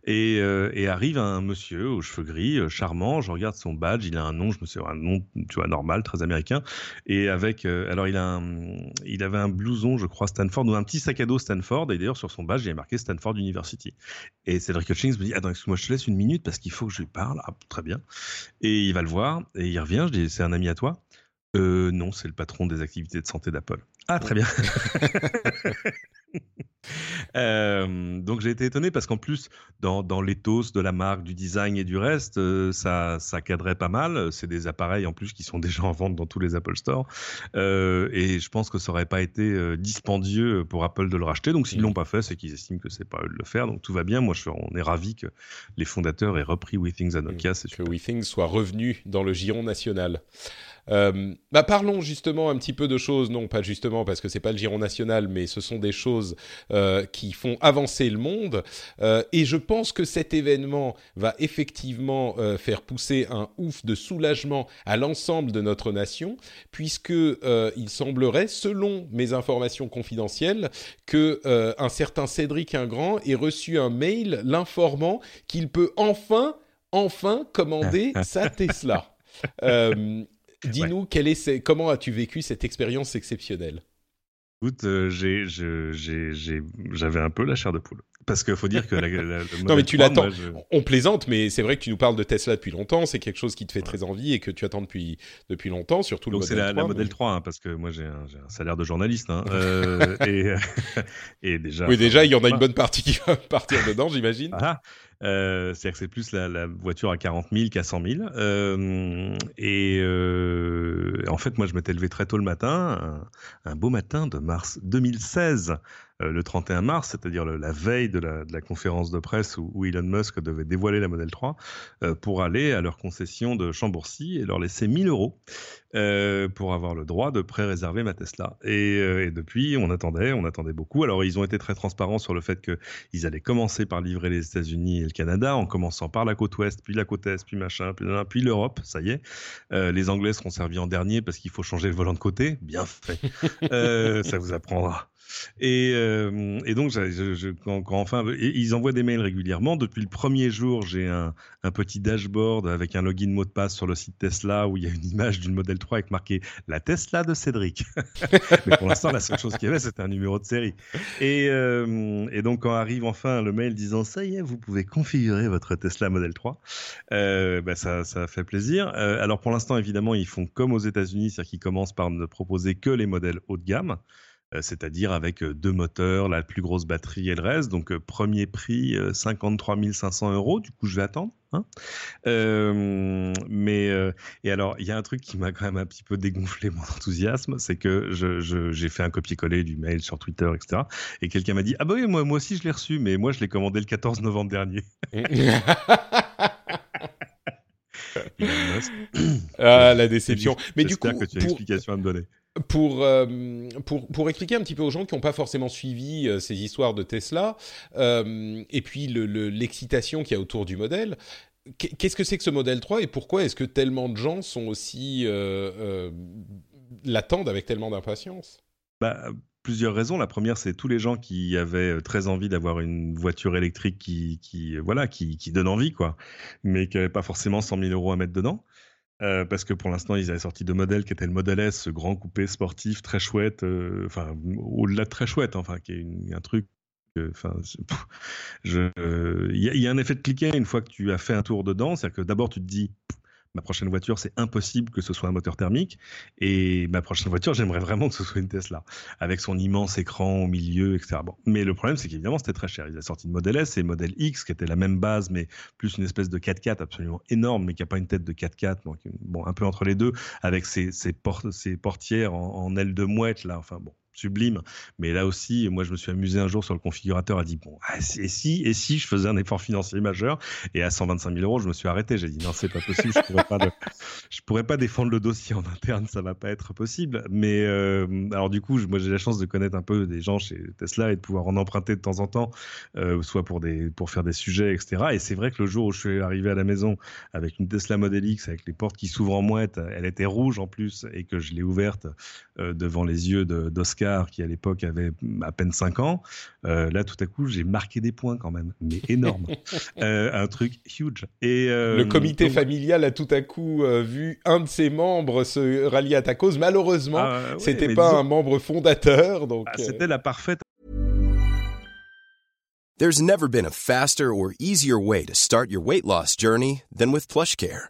et, euh, arrive un monsieur aux cheveux gris, euh, charmant. Je regarde son badge, il a un nom, je me souviens, un nom, tu normal, très américain, et avec, alors il a, il avait un blouson, je crois Stanford ou un petit sac à dos Stanford, et d'ailleurs sur son badge, il y marqué Stanford University. Et Cédric Hutchings me dit, attends, excuse-moi, je te laisse une minute parce qu'il faut que je lui parle. Ah, très bien. Et il va le voir et il revient. Je dis, c'est un ami à toi. Euh, non, c'est le patron des activités de santé d'Apple. Ah, très bien. Euh, donc j'ai été étonné parce qu'en plus, dans, dans l'éthos de la marque, du design et du reste, euh, ça, ça cadrait pas mal. C'est des appareils en plus qui sont déjà en vente dans tous les Apple Store. et je pense que ça aurait pas été dispendieux pour Apple de le racheter. Donc s'ils l'ont pas fait, c'est qu'ils estiment que c'est pas eux de le faire. Donc tout va bien. Moi, je, on est ravi que les fondateurs aient repris WeThings à Nokia. Que WeThings soit revenu dans le giron national. Euh, bah parlons justement un petit peu de choses, non pas justement parce que c'est pas le giron national, mais ce sont des choses euh, qui font avancer le monde. Euh, et je pense que cet événement va effectivement faire pousser un ouf de soulagement à l'ensemble de notre nation, puisque il semblerait, selon mes informations confidentielles, que un certain Cédric Ingrand ait reçu un mail l'informant qu'il peut enfin, enfin commander sa Tesla. Euh, Dis-nous, est, comment as-tu vécu cette expérience exceptionnelle? Écoute, euh, j'avais un peu la chair de poule. Parce qu'il faut dire que la, la, non mais tu l'attends. On plaisante, mais c'est vrai que tu nous parles de Tesla depuis longtemps. C'est quelque chose qui te fait très envie et que tu attends depuis depuis longtemps, surtout Donc le Model 3. c'est la, Model 3, hein, parce que moi j'ai un, un, salaire de journaliste. Hein, euh, et, et, déjà. Oui, déjà il y en a une bonne partie qui va partir dedans, j'imagine. Ah, euh, C'est-à-dire que c'est plus la, voiture à 40 000 qu'à 100 000. Euh, et euh, en fait, moi, je m'étais levé très tôt le matin, un beau matin de mars 2016. Euh, le 31 mars, c'est-à-dire la veille de la, de la, conférence de presse où, où, Elon Musk devait dévoiler la Model 3, euh, pour aller à leur concession de Chambourcy et leur laisser 1000 euros euh, pour avoir le droit de pré-réserver ma Tesla. Et, et, depuis, on attendait, on attendait beaucoup. Alors, ils ont été très transparents sur le fait qu'ils allaient commencer par livrer les États-Unis et le Canada, en commençant par la côte ouest, puis la côte est, puis machin, puis, puis l'Europe, ça y est. Euh, les Anglais seront servis en dernier parce qu'il faut changer le volant de côté. Bien fait. ça vous apprendra. Et, euh, et donc, quand, enfin, ils envoient des mails régulièrement. Depuis le premier jour, j'ai un, petit dashboard avec un login mot de passe sur le site Tesla où il y a une image d'une Model 3 avec marqué la Tesla de Cédric. Mais pour l'instant, la seule chose qu'il y avait, c'était un numéro de série. Et, euh, donc, quand arrive enfin le mail disant ça y est, vous pouvez configurer votre Tesla Model 3, euh, bah ça, ça fait plaisir. Alors, pour l'instant, évidemment, ils font comme aux États-Unis, c'est-à-dire qu'ils commencent par ne proposer que les modèles haut de gamme. Euh, c'est-à-dire avec euh, deux moteurs, la plus grosse batterie et le reste. Donc, euh, premier prix, 53 500 euros. Du coup, je vais attendre. Hein mais et alors, il y a un truc qui m'a quand même un petit peu dégonflé mon enthousiasme, c'est que j'ai fait un copier-coller du mail sur Twitter, etc. Et quelqu'un m'a dit ah bah oui moi moi aussi je l'ai reçu, mais moi je l'ai commandé le 14 novembre dernier. ah la déception. Mais du coup, que tu as une explication à me donner pour, euh, pour, pour expliquer un petit peu aux gens qui n'ont pas forcément suivi euh, ces histoires de Tesla, euh, et puis l'excitation le, qu'il y a autour du modèle, qu'est-ce que c'est que ce modèle 3 et pourquoi est-ce que tellement de gens sont aussi l'attendent avec tellement d'impatience? Bah, Plusieurs raisons. La première, c'est tous les gens qui avaient très envie d'avoir une voiture électrique qui, qui voilà, qui, qui donne envie, quoi, mais qui n'avaient pas forcément 100 000 euros à mettre dedans. Euh, parce que pour l'instant, ils avaient sorti deux modèles qui étaient le modèle S, ce grand coupé sportif très chouette, euh, enfin au-delà de très chouette, enfin qui est une, un truc. Enfin, il y, y, a un effet de cliquet une fois que tu as fait un tour dedans, c'est-à-dire que d'abord tu te dis ma prochaine voiture, c'est impossible que ce soit un moteur thermique. Et ma prochaine voiture, j'aimerais vraiment que ce soit une Tesla, avec son immense écran au milieu, etc. Bon. Mais le problème, c'est qu'évidemment, c'était très cher. Ils ont sorti le modèle S et le modèle X, qui était la même base, mais plus une espèce de 4x4 absolument énorme, mais qui n'a pas une tête de 4x4, donc bon, un peu entre les deux, avec ses, ses, portières en, en aile de mouette, là. Enfin bon, sublime. Mais là aussi, moi, je me suis amusé un jour sur le configurateur à dire bon, ah, et si, et si je faisais un effort financier majeur et à 125 000 euros, je me suis arrêté. J'ai dit non, c'est pas possible. Je pourrais pas, pourrais pas défendre le dossier en interne, ça va pas être possible. Mais euh, alors du coup, moi, j'ai la chance de connaître un peu des gens chez Tesla et de pouvoir en emprunter de temps en temps, euh, soit pour faire des sujets, etc. Et c'est vrai que le jour où je suis arrivé à la maison avec une Tesla Model X avec les portes qui s'ouvrent en mouette, elle était rouge en plus et que je l'ai ouverte euh, devant les yeux d'Oscar qui à l'époque avait à peine 5 ans, euh, là tout à coup j'ai marqué des points quand même, mais énorme. euh, un truc huge. Et, euh, Le comité donc... familial a tout à coup euh, vu un de ses membres se rallier à ta cause. Malheureusement, ah, ouais, c'était pas disons... un membre fondateur. Donc, ah, C'était la parfaite. There's never been a faster or easier way to start your weight loss journey than with PlushCare.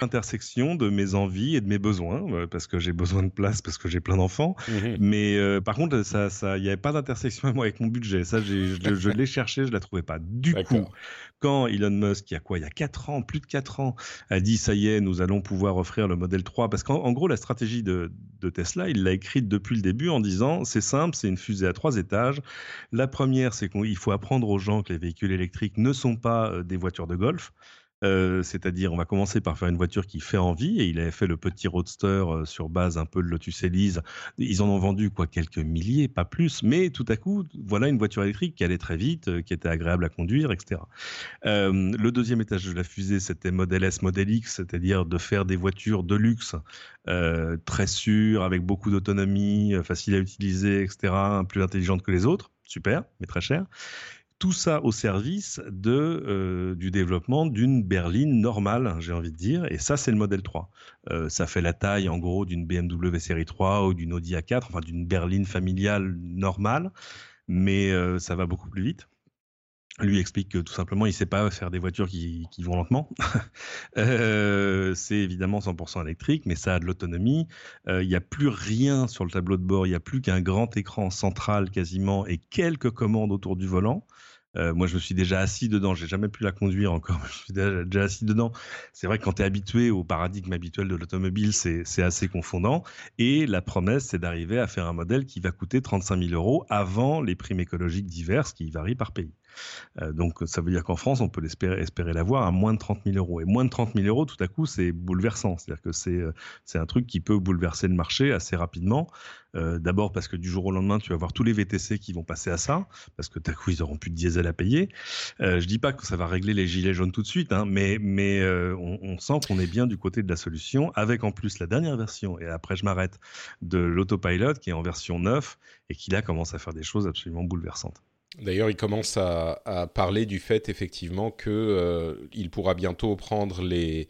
Intersection de mes envies et de mes besoins, euh, parce que j'ai besoin de place, parce que j'ai plein d'enfants. Mhm. Mais euh, par contre, il ça, ça, n'y avait pas d'intersection avec mon budget. Ça, je, je l'ai cherché, je la trouvais pas. Du coup, quand Elon Musk, il y a quoi? Il y a 4 ans, plus de 4 ans, a dit ça y est, nous allons pouvoir offrir le modèle 3. Parce qu'en gros, la stratégie de, de Tesla, il l'a écrite depuis le début en disant c'est simple, c'est une fusée à trois étages. La première, c'est qu'il faut apprendre aux gens que les véhicules électriques ne sont pas euh, des voitures de golf. Euh, c'est-à-dire, on va commencer par faire une voiture qui fait envie. Et il avait fait le petit Roadster euh, sur base un peu de Lotus Elise. Ils en ont vendu quoi quelques milliers, pas plus. Mais tout à coup, voilà une voiture électrique qui allait très vite, euh, qui était agréable à conduire, etc. le deuxième étage de la fusée, c'était Model S, Model X, c'est-à-dire de faire des voitures de luxe très sûres, avec beaucoup d'autonomie, faciles à utiliser, etc., plus intelligentes que les autres. Super, mais très cher tout ça au service de, euh, du développement d'une berline normale, j'ai envie de dire. Et ça, c'est le modèle 3. Euh, ça fait la taille, en gros, d'une BMW série 3 ou d'une Audi A4, enfin d'une berline familiale normale, mais euh, ça va beaucoup plus vite. Lui explique que tout simplement, il ne sait pas faire des voitures qui, qui vont lentement. c'est évidemment 100% électrique, mais ça a de l'autonomie. Il n'y a plus rien sur le tableau de bord, il n'y a plus qu'un grand écran central quasiment et quelques commandes autour du volant. Euh, moi, je me suis déjà assis dedans. J'ai jamais pu la conduire encore. Je suis déjà, assis dedans. C'est vrai que quand tu es habitué au paradigme habituel de l'automobile, c'est assez confondant. Et la promesse, c'est d'arriver à faire un modèle qui va coûter 35 000 euros avant les primes écologiques diverses qui varient par pays. Euh, donc ça veut dire qu'en France, on peut espérer, l'avoir à moins de 30 000 euros. Et moins de 30 000 euros, tout à coup, c'est bouleversant. C'est-à-dire que c'est euh, c'est un truc qui peut bouleverser le marché assez rapidement. Euh, d'abord parce que du jour au lendemain, tu vas voir tous les VTC qui vont passer à ça, parce que tout à coup, ils auront plus de diesel à payer. Euh, je dis pas que ça va régler les gilets jaunes tout de suite, hein, mais, mais on, on, sent qu'on est bien du côté de la solution, avec en plus la dernière version, et après je m'arrête, de l'autopilot qui est en version 9 et qui là commence à faire des choses absolument bouleversantes. D'ailleurs, il commence à, parler du fait effectivement qu'il euh, pourra bientôt prendre les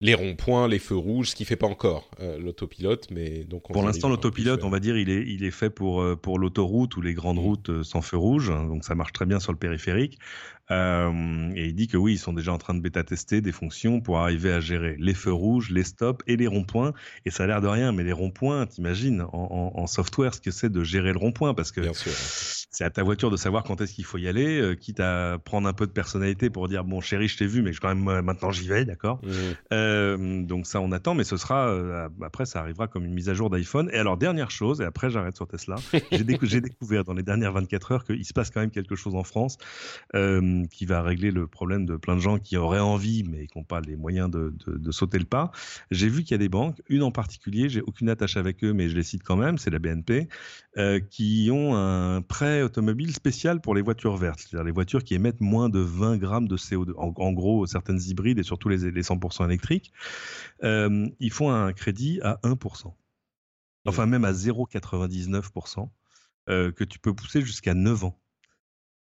les ronds-points, les feux rouges, ce qui fait pas encore euh, l'autopilote, mais donc pour l'instant l'autopilote, on va dire, il est il est fait pour euh, pour l'autoroute ou les grandes routes sans feu rouge, donc ça marche très bien sur le périphérique. Euh, et il dit que oui, ils sont déjà en train de bêta-tester des fonctions pour arriver à gérer les feux rouges, les stops et les ronds-points. Et ça a l'air de rien, mais les ronds-points, t'imagines en, en, software ce que c'est de gérer le rond-point parce que c'est à ta voiture de savoir quand est-ce qu'il faut y aller, euh, quitte à prendre un peu de personnalité pour dire bon chéri, je t'ai vu, mais je, quand même euh, maintenant j'y vais, d'accord? Mmh. Donc ça on attend, mais ce sera après ça arrivera comme une mise à jour d'iPhone. Et alors dernière chose, et après j'arrête sur Tesla, j'ai découvert dans les dernières 24 heures qu'il se passe quand même quelque chose en France. Euh, qui va régler le problème de plein de gens qui auraient envie mais qui n'ont pas les moyens de, sauter le pas. J'ai vu qu'il y a des banques, une en particulier, j'ai aucune attache avec eux, mais je les cite quand même, c'est la BNP, euh, qui ont un prêt automobile spécial pour les voitures vertes, c'est-à-dire les voitures qui émettent moins de 20 grammes de CO2. En, gros, certaines hybrides et surtout les, 100% électriques, euh, ils font un crédit à 1%. Enfin, même à 0,99%, euh, que tu peux pousser jusqu'à 9 ans.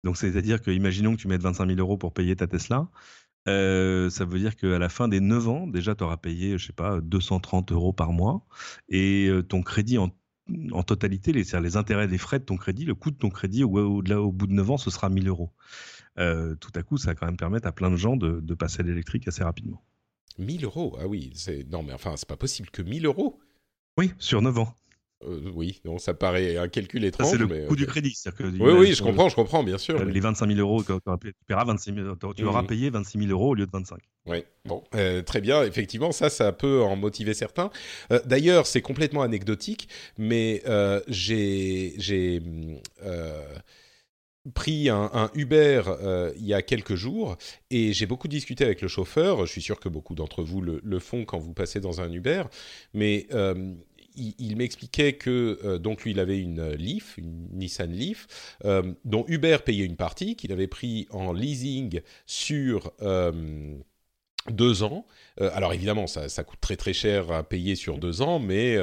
Donc, c'est-à-dire que, imaginons que tu mettes 25 000 euros pour payer ta Tesla. Euh, ça veut dire qu'à la fin des 9 ans, déjà, tu auras payé, je sais pas, 230 euros par mois. Et euh, ton crédit en, totalité, les, les intérêts, les frais de ton crédit, le coût de ton crédit au, au, au bout de 9 ans, ce sera 1000 euros. Euh, tout à coup, ça va quand même permettre à plein de gens de, de passer à l'électrique assez rapidement. 1000 euros? Ah oui, non, mais enfin, c'est pas possible que 1000 euros? Oui, sur 9 ans. Euh, oui, donc ça paraît un calcul étrange. C'est le coût du crédit. Que, oui, oui, je comprends, je comprends, bien sûr. Les 25 000 euros, tu, paieras 26 tu auras mmh. payé 26 000 euros au lieu de 25. Oui, bon, euh, très bien. Effectivement, ça, ça peut en motiver certains. Euh, d'ailleurs, c'est complètement anecdotique, mais j'ai pris un, Uber il y a quelques jours et j'ai beaucoup discuté avec le chauffeur. Je suis sûr que beaucoup d'entre vous le, le, font quand vous passez dans un Uber, mais il, m'expliquait que euh, donc lui il avait une Leaf, une Nissan Leaf, euh, dont Uber payait une partie, qu'il avait pris en leasing sur euh, deux ans. alors évidemment, ça, coûte très très cher à payer sur deux ans, mais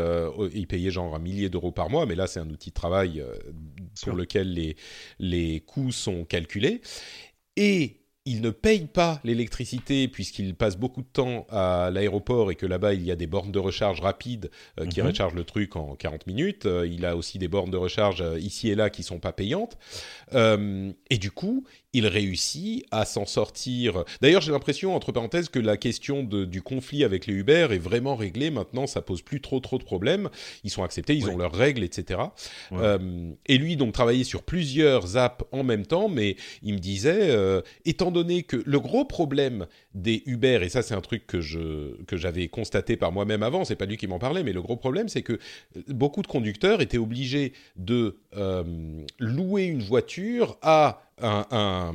il payait genre un millier d'euros par mois. Mais là, c'est un outil de travail pour lequel les, les coûts sont calculés. Et il ne paye pas l'électricité puisqu'il passe beaucoup de temps à l'aéroport et que là-bas il y a des bornes de recharge rapides euh, qui Mhm. rechargent le truc en 40 minutes. Euh, il a aussi des bornes de recharge euh, ici et là qui sont pas payantes. Et du coup, il réussit à s'en sortir. D'ailleurs, j'ai l'impression, entre parenthèses, que la question de- du conflit avec les Uber est vraiment réglée. Maintenant, ça pose plus trop trop de problèmes. Ils sont acceptés, ils Ouais. ont leurs règles, etc. Ouais. Euh, et lui, donc, travaillait sur plusieurs apps en même temps, mais il me disait, euh, étant donné que le gros problème des Uber, et ça c'est un truc que je que j'avais constaté par moi-même avant, c'est pas lui qui m'en parlait, mais le gros problème c'est que euh, beaucoup de conducteurs étaient obligés de euh, louer une voiture à un, un,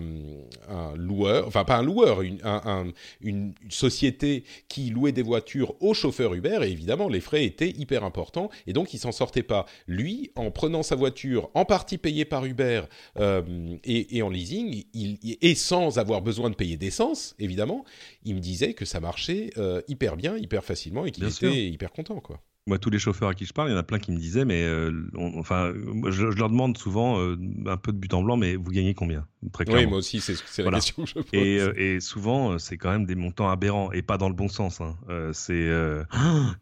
un loueur, enfin pas un loueur, une, un- un- une société qui louait des voitures aux chauffeurs Uber, et évidemment les frais étaient hyper importants, et donc il s'en sortait pas. Lui, en prenant sa voiture, en partie payée par Uber euh, et, et en leasing, il, et sans avoir besoin de payer d'essence, évidemment, il me disait que ça marchait euh, hyper bien, hyper facilement, et qu'il était sûr. hyper content, quoi. Moi, tous les chauffeurs à qui je parle, il y en a plein qui me disaient, mais euh, on- enfin, je, je leur demande souvent euh, un peu de but en blanc, mais vous gagnez combien? Très Oui, clairement. moi aussi, c'est la Voilà. question que je pose. Et, euh, et souvent, c'est quand même des montants aberrants et pas dans le bon sens. hein. Euh, c'est euh,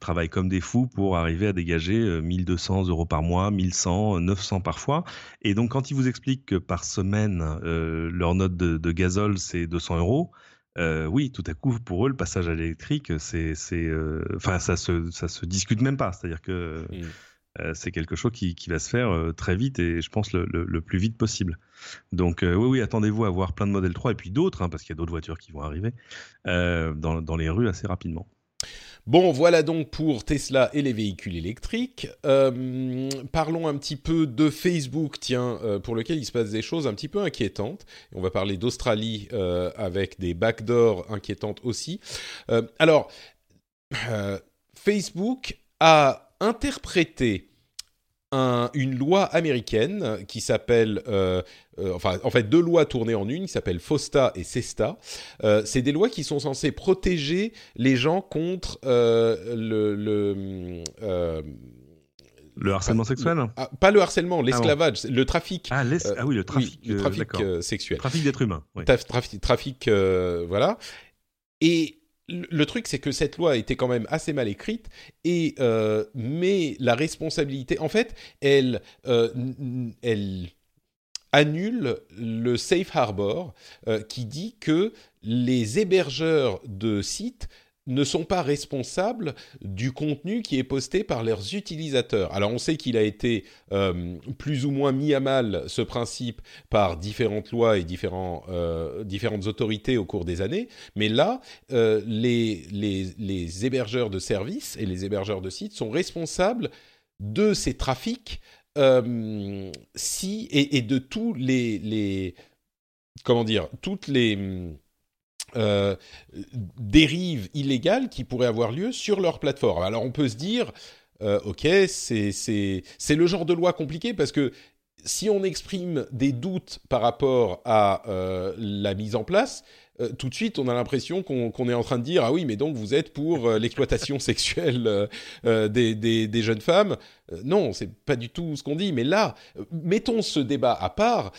travail comme des fous pour arriver à dégager euh, 1200 euros par mois, 1100, euh, 900 parfois. Et donc, quand ils vous expliquent que par semaine, euh, leur note de, de gazole, c'est 200 euros, euh, oui, tout à coup, pour eux, le passage à l'électrique, c'est, euh, enfin, ça se, ça se discute même pas. C'est-à-dire que Mm. euh, c'est quelque chose qui, qui va se faire très vite et je pense le, le- le plus vite possible. Donc oui, oui, attendez-vous à voir plein de modèles 3 et puis d'autres, hein, parce qu'il y a d'autres voitures qui vont arriver dans, dans les rues assez rapidement. Bon, voilà donc pour Tesla et les véhicules électriques. Euh, parlons un petit peu de Facebook, tiens, euh, pour lequel il se passe des choses un petit peu inquiétantes. On va parler d'Australie euh, avec des backdoors inquiétantes aussi. Alors, Facebook a interprété un- une loi américaine qui s'appelle, euh, euh, enfin, en fait, deux lois tournées en une, qui s'appellent FOSTA et SESTA. Euh, c'est des lois qui sont censées protéger les gens contre euh, le, le euh, Le harcèlement sexuel? Ah, pas le harcèlement, l'esclavage, le trafic. ah, ah oui, le trafic, oui, le trafic sexuel. Trafic d'êtres humains. oui. Trafic, trafic, voilà. Et le truc, c'est que cette loi était quand même assez mal écrite et euh, met la responsabilité. En fait, elle, euh, annule le safe harbor euh, qui dit que les hébergeurs de sites ne sont pas responsables du contenu qui est posté par leurs utilisateurs. Alors on sait qu'il a été euh, plus ou moins mis à mal ce principe par différentes lois et euh, différentes autorités au cours des années, mais là, euh, les, hébergeurs de services et les hébergeurs de sites sont responsables de ces trafics si et, et de tous les, les comment dire toutes les euh, dérives illégales qui pourraient avoir lieu sur leur plateforme. Alors on peut se dire, euh, ok, c'est le genre de loi compliqué parce que si on exprime des doutes par rapport à euh, la mise en place, tout de suite on a l'impression qu'on est en train de dire ah oui mais donc vous êtes pour l'exploitation sexuelle des, des, des jeunes femmes. Non, c'est pas du tout ce qu'on dit. Mais là, mettons ce débat à part.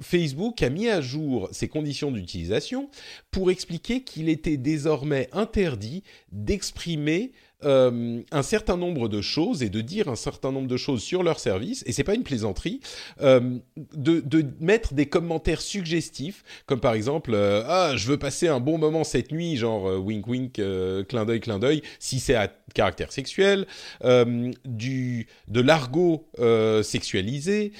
Facebook a mis à jour ses conditions d'utilisation pour expliquer qu'il était désormais interdit d'exprimer euh, un certain nombre de choses et de dire un certain nombre de choses sur leur service, et c'est pas une plaisanterie, euh, de, mettre des commentaires suggestifs, comme par exemple euh, ah je veux passer un bon moment cette nuit, genre wink wink, clin d'œil clin d'œil, si c'est à caractère sexuel, du de l'argot sexualisé,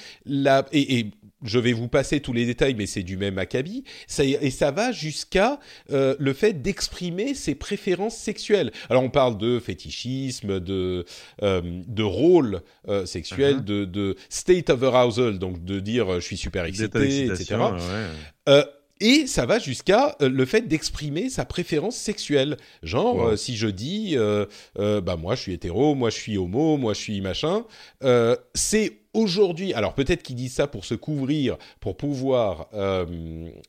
et je vais vous passer tous les détails, mais c'est du même acabit. Ça, et ça va jusqu'à euh, le fait d'exprimer ses préférences sexuelles. Alors on parle de fétichisme, de euh, de rôle euh, sexuel, Mhm. de, de state of arousal, donc de dire je suis super excité, etc. ouais. Et ça va jusqu'à le fait d'exprimer sa préférence sexuelle. Genre, Wow. si je dis, bah moi je suis hétéro, moi je suis homo, moi je suis machin, c'est aujourd'hui. Alors peut-être qu'ils disent ça pour se couvrir, pour pouvoir euh,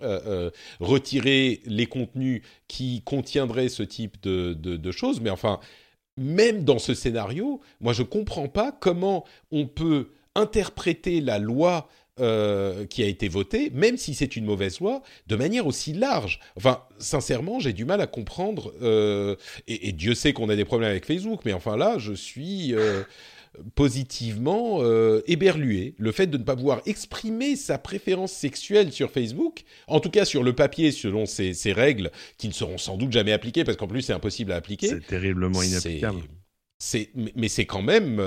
euh, euh, retirer les contenus qui contiendraient ce type de, choses, mais enfin, même dans ce scénario, moi je comprends pas comment on peut interpréter la loi qui a été votée, même si c'est une mauvaise loi, de manière aussi large. Enfin, sincèrement, j'ai du mal à comprendre. Et, Dieu sait qu'on a des problèmes avec Facebook, mais enfin là, je suis positivement éberlué. Le fait de ne pas pouvoir exprimer sa préférence sexuelle sur Facebook, en tout cas sur le papier, selon ces, ces règles qui ne seront sans doute jamais appliquées, parce qu'en plus c'est impossible à appliquer. C'est terriblement inapplicable. C'est, mais c'est quand même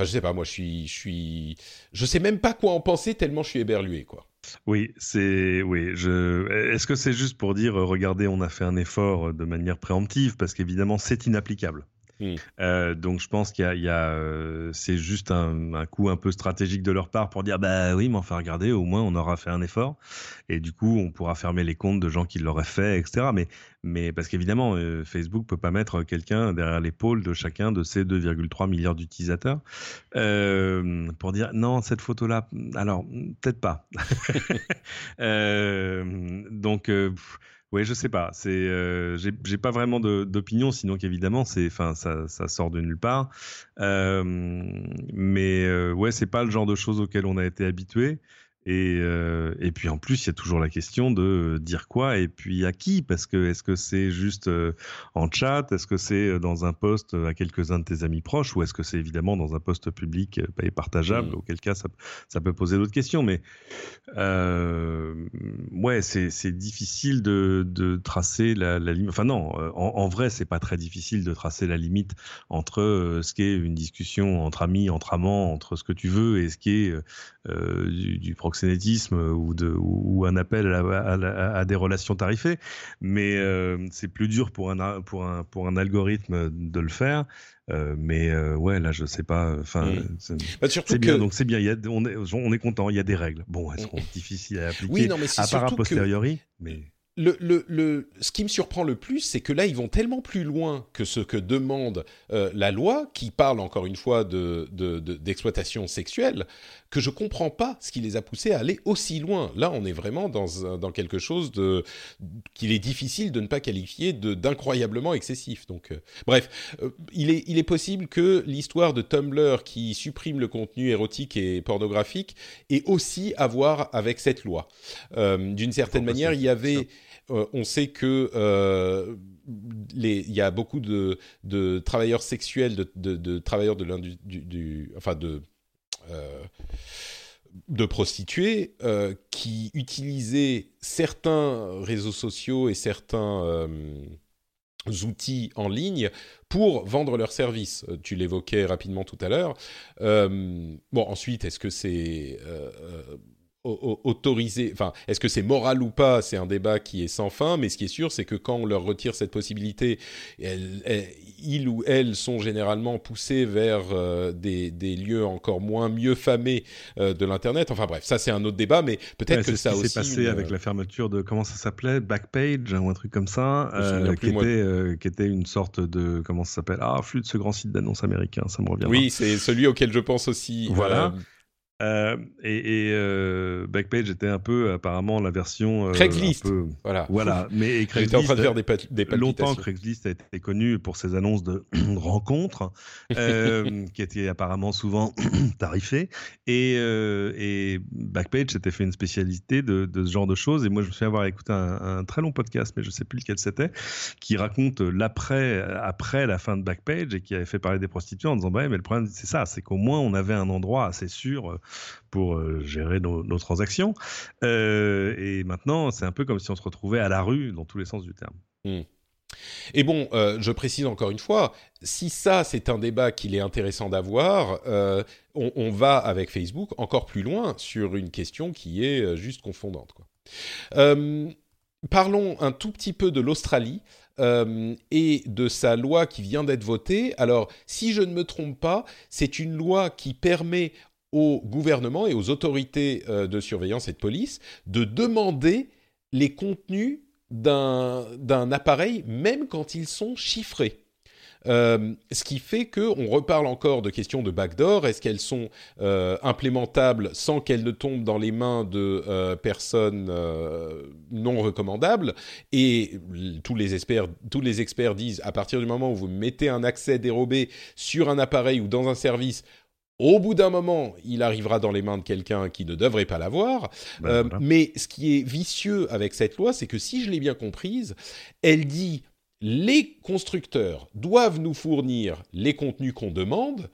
Enfin, je sais pas, moi, je suis, je suis, je sais même pas quoi en penser tellement je suis éberlué, quoi. Oui, c'est, oui. Je... Est-ce que c'est juste pour dire, regardez, on a fait un effort de manière préemptive, parce qu'évidemment, c'est inapplicable. Euh, donc je pense qu'il y a, euh, c'est juste un, un, coup un peu stratégique de leur part pour dire bah oui mais enfin regardez au moins on aura fait un effort et du coup on pourra fermer les comptes de gens qui l'auraient fait etc. Mais mais parce qu'évidemment euh, Facebook peut pas mettre quelqu'un derrière l'épaule de chacun de ces 2,3 milliards d'utilisateurs euh, pour dire non cette photo là alors peut-être pas. donc oui, je sais pas. C'est, euh, j'ai pas vraiment d'opinion, sinon qu'évidemment, c'est, enfin, ça, ça, sort de nulle part. Euh, mais euh, ouais, c'est pas le genre de choses auxquelles on a été habitué. Et, euh, et, puis en plus, il y a toujours la question de dire quoi et puis à qui Parce que est-ce que c'est juste euh, en chat Est-ce que c'est euh, dans un post à quelques-uns de tes amis proches Ou est-ce que c'est évidemment dans un post public et partageable mmh. Auquel cas, ça, ça peut poser d'autres questions. Mais euh, ouais, c'est difficile de, de, tracer la, la limite. Enfin non, en, en vrai, c'est pas très difficile de tracer la limite entre ce qui est une discussion entre amis, entre amants, entre ce que tu veux et ce qui est du, du proxénétisme ou, de, ou un appel à, des relations tarifées. Mais euh, c'est plus dur pour un, pour, un, pour un algorithme de le faire. Euh, mais euh, ouais, là, je sais pas. Enfin, mm. bah, c'est bien. Donc c'est bien. Il y a, on est, on est content. Il y a des règles. Bon, elles seront difficiles à appliquer. Oui, non, mais à part a posteriori. Mais le, le, le, ce qui me surprend le plus, c'est que là, ils vont tellement plus loin que ce que demande euh, la loi, qui parle encore une fois d'exploitation de, de, sexuelle, que je comprends pas ce qui les a poussés à aller aussi loin. Là, on est vraiment dans, dans quelque chose qu'il est difficile de ne pas qualifier d'incroyablement excessif. Donc, euh, bref, euh, il, est, il est possible que l'histoire de Tumblr qui supprime le contenu érotique et pornographique ait aussi à voir avec cette loi. D'une certaine manière, il y avait euh, on sait que euh, il y a beaucoup de, travailleurs sexuels, de, travailleurs de l'industrie, enfin de euh, de prostituées qui utilisaient certains réseaux sociaux et certains outils en ligne pour vendre leurs services. Tu l'évoquais rapidement tout à l'heure. bon, ensuite, est-ce que c'est autorisé, enfin, est-ce que c'est moral ou pas C'est un débat qui est sans fin, mais ce qui est sûr, c'est que quand on leur retire cette possibilité, ils ou elles sont généralement poussés vers euh, des, lieux encore moins mieux famés euh, de l'internet. Enfin bref, ça c'est un autre débat, mais peut-être que ça aussi. C'est passé avec la fermeture de comment ça s'appelait, Backpage ou un truc comme ça, euh, qui, était, qui était une sorte de comment ça s'appelle Ah, flux de ce grand site d'annonces américain, ça me revient. Oui, c'est celui auquel je pense aussi. Voilà. Euh, et, et euh, Backpage était un peu apparemment la version euh, Craigslist. Peu, voilà. Voilà. Mais Craigslist, en train de faire des, des longtemps Craigslist a été connu pour ses annonces de rencontres, qui étaient apparemment souvent tarifées. Et, et Backpage s'était fait une spécialité de, de, ce genre de choses. Et moi, je me souviens avoir écouté un, un très long podcast, mais je sais plus lequel c'était, qui raconte l'après, après la fin de Backpage et qui avait fait parler des prostituées en disant bah, mais le problème c'est ça, c'est qu'au moins on avait un endroit assez sûr pour euh, gérer nos, transactions. Euh, et maintenant, c'est un peu comme si on se retrouvait à la rue dans tous les sens du terme. Hmm. Et bon, euh, je précise encore une fois, si ça c'est un débat qu'il est intéressant d'avoir, on, va avec Facebook encore plus loin sur une question qui est juste confondante. parlons un tout petit peu de l'Australie. et de sa loi qui vient d'être votée. Alors, si je ne me trompe pas, c'est une loi qui permet au gouvernement et aux autorités euh, de surveillance et de police de demander les contenus d'un appareil, même quand ils sont chiffrés. Euh, ce qui fait qu'on reparle encore de questions de backdoor. Est-ce qu'elles sont euh, implémentables sans qu'elles ne tombent dans les mains de personnes non recommandables? Et tous les, experts, tous les experts disent, à partir du moment où vous mettez un accès dérobé sur un appareil ou dans un service, Au bout d'un moment, il arrivera dans les mains de quelqu'un qui ne devrait pas l'avoir. Ben, Euh, voilà. Mais ce qui est vicieux avec cette loi, c'est que si je l'ai bien comprise, elle dit les constructeurs doivent nous fournir les contenus qu'on demande,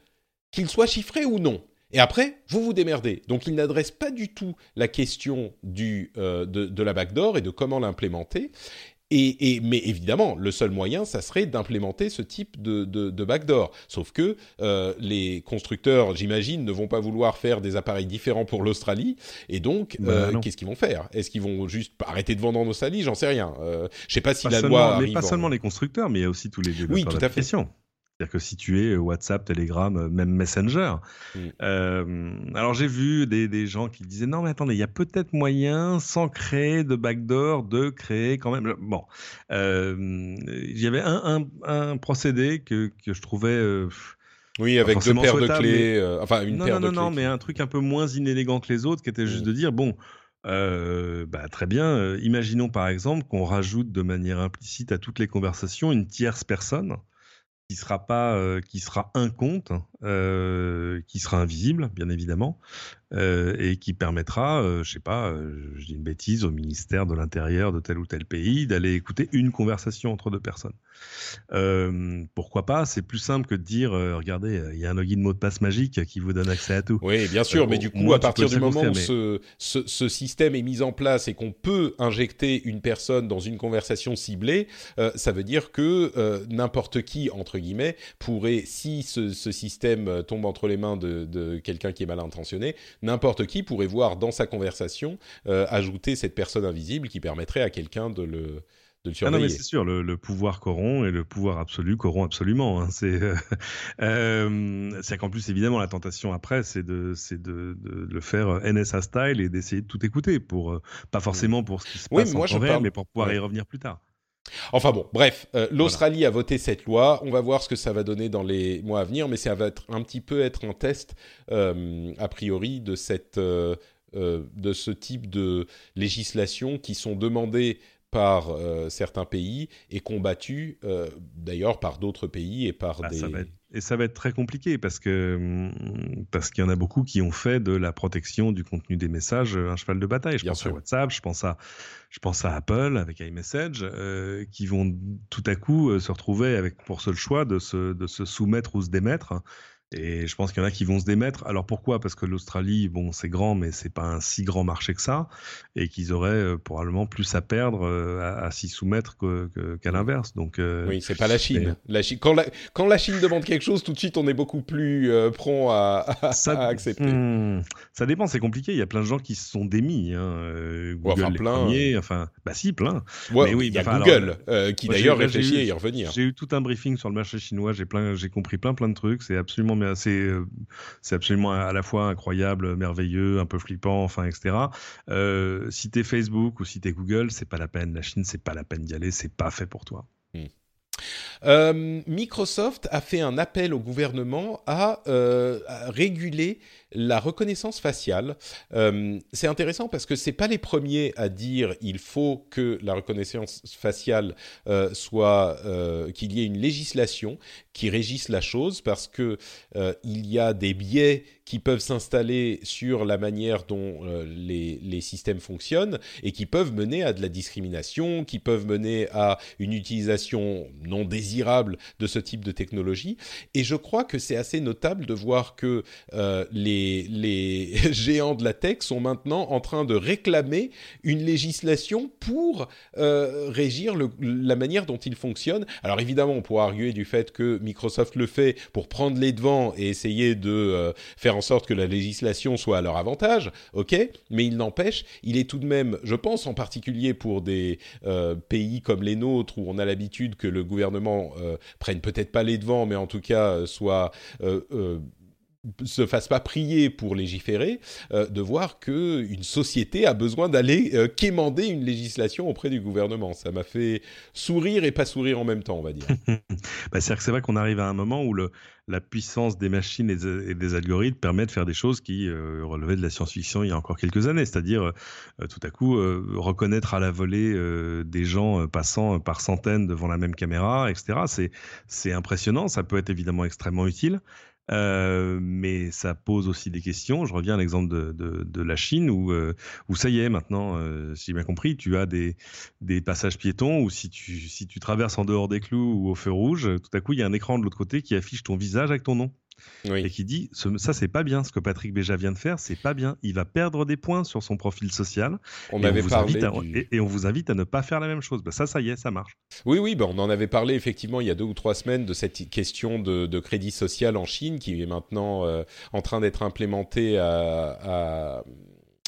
qu'ils soient chiffrés ou non. Et après, vous vous démerdez. Donc, il n'adresse pas du tout la question du, euh, de, de la backdoor et de comment l'implémenter. Et, et- mais évidemment, le seul moyen, ça serait d'implémenter ce type de, de, de backdoor. Sauf que euh, les constructeurs, j'imagine, ne vont pas vouloir faire des appareils différents pour l'Australie. Et donc, Bah, euh, qu'est-ce qu'ils vont faire? Est-ce qu'ils vont juste arrêter de vendre en Australie? J'en sais rien. Euh, je sais pas si Pas la loi mais pas en- seulement les constructeurs, mais il y a aussi tous les développeurs Oui, tout à fait. C'est-à-dire que si tu es euh, WhatsApp, Telegram, euh, même Messenger. Mm. euh, alors j'ai vu des, des gens qui disaient non mais attendez, il y a peut-être moyen, sans créer de backdoor, de créer quand même. Bon, euh, il y avait un, un, un procédé que, que je trouvais. euh, Oui, avec deux paires de clés. mais- enfin, une non, paire non, de non, non, clés. mais un truc un peu moins inélégant que les autres, qui était juste Mm. de dire bon, euh, bah, très bien. euh, imaginons par exemple qu'on rajoute de manière implicite à toutes les conversations une tierce personne qui sera pas, euh, qui sera un compte, euh, qui sera invisible, bien évidemment, euh, et qui permettra, euh, je sais pas, euh, je dis une bêtise, au ministère de l'Intérieur de tel ou tel pays d'aller écouter une conversation entre deux personnes. Pourquoi pas C'est plus simple que de dire, regardez, il y a un login mot de passe magique qui vous donne accès à tout. Oui, bien sûr, mais du coup, à partir du moment où ce, ce, ce système est mis en place et qu'on peut injecter une personne dans une conversation ciblée, ça veut dire que n'importe qui, entre guillemets, pourrait, si ce, ce système euh, tombe entre les mains de, de quelqu'un qui est mal intentionné, n'importe qui pourrait voir dans sa conversation euh, ajouter cette personne invisible qui permettrait à quelqu'un de le, de le Ah non, surveiller. mais c'est sûr, le, le pouvoir corrompt et le pouvoir absolu corrompt absolument. hein. C'est euh, euh, c'est qu'en plus, évidemment, la tentation après, c'est de, c'est de, de le faire NSA style et d'essayer de tout écouter pour pas forcément pour ce qui se Oui, passe mais moi, en je temps réel, parle- mais pour pouvoir Ouais. y revenir plus tard. Enfin bon, bref, euh, l'Australie a voté cette loi. On va voir ce que ça va donner dans les mois à venir, mais ça va être un petit peu être un test euh, a priori de cette euh, de ce type de législation qui sont demandées par certains pays et combattues d'ailleurs par d'autres pays et par Ah, des. ça va être- et ça va être très compliqué parce que hum, parce qu'il y en a beaucoup qui ont fait de la protection du contenu des messages euh, un cheval de bataille. Je Bien pense sûr. à WhatsApp, je pense à je pense à Apple avec iMessage, euh, qui vont tout à coup euh, se retrouver avec pour seul choix de se de se soumettre ou se démettre. Et je pense qu'il y en a qui vont se démettre. Alors pourquoi? Parce que l'Australie, bon, c'est grand, mais c'est pas un si grand marché que ça, et qu'ils auraient euh, probablement plus à perdre euh, à, à s'y soumettre que- qu'à l'inverse. Donc euh, Oui, c'est pas la Chine. La Chine quand, la, quand la Chine demande quelque chose, tout de suite, on est beaucoup plus euh, prompt à, à- Ça, à accepter. Hmm, ça dépend, c'est compliqué. Il y a plein de gens qui se sont démis. Hein. Google enfin, les plein. premiers, enfin, bah si, plein. Ouais, mais oui, il y a enfin, Google qui d'ailleurs réfléchit à y revenir. J'ai eu tout un briefing sur le marché chinois. J'ai plein, j'ai compris plein plein de trucs. C'est absolument, euh, c'est absolument à la fois incroyable, merveilleux, un peu flippant, enfin, etc. Euh, si t'es Facebook ou si t'es Google, c'est pas la peine. La Chine, c'est pas la peine d'y aller. C'est pas fait pour toi. Euh, Microsoft a fait un appel au gouvernement à, euh, réguler la reconnaissance faciale. Euh, c'est intéressant parce que c'est pas les premiers à dire il faut que la reconnaissance faciale soit qu'il y ait une législation qui régisse la chose parce que il y a des biais qui peuvent s'installer sur la manière dont les, les systèmes fonctionnent et qui peuvent mener à de la discrimination, qui peuvent mener à une utilisation non désirable de ce type de technologie. Et je crois que c'est assez notable de voir que euh, les, les géants de la tech sont maintenant en train de réclamer une législation pour euh, régir la manière dont ils fonctionnent. Alors évidemment, on pourra arguer du fait que Microsoft le fait pour prendre les devants et essayer de euh, faire en sorte que la législation soit à leur avantage, ok, mais il n'empêche, il est tout de même, je pense en particulier pour des pays comme les nôtres où on a l'habitude que le gouvernement euh, prenne peut-être pas les devants, mais en tout cas euh, soit euh, euh, se fasse pas prier pour légiférer, euh, de voir que une société a besoin d'aller euh, quémander une législation auprès du gouvernement. Ça m'a fait sourire et pas sourire en même temps, on va dire. Bah, c'est vrai qu'on arrive à un moment où la puissance des machines et des, algorithmes permet de faire des choses qui euh, relevaient de la science-fiction il y a encore quelques années, c'est-à-dire tout à coup reconnaître à la volée des gens passant par centaines devant la même caméra, etc. C'est impressionnant, ça peut être évidemment extrêmement utile. Euh, mais ça pose aussi des questions. Je reviens à l'exemple de, de, de, la Chine où, euh, où ça y est maintenant, euh, si j'ai bien compris, tu as des, des passages piétons où si tu, si tu traverses en dehors des clous ou au feu rouge, tout à coup il y a un écran de l'autre côté qui affiche ton visage avec ton nom et qui dit ça c'est pas bien. Ce que Patrick Béja vient de faire c'est pas bien. Il va perdre des points sur son profil social. On et, avait on parlé et, on vous invite à ne pas faire la même chose. Bah, ça ça y est ça marche. Oui oui bah, on en avait parlé effectivement il y a deux ou trois semaines de cette question de, de crédit social en Chine qui est maintenant euh, en train d'être implémentée à,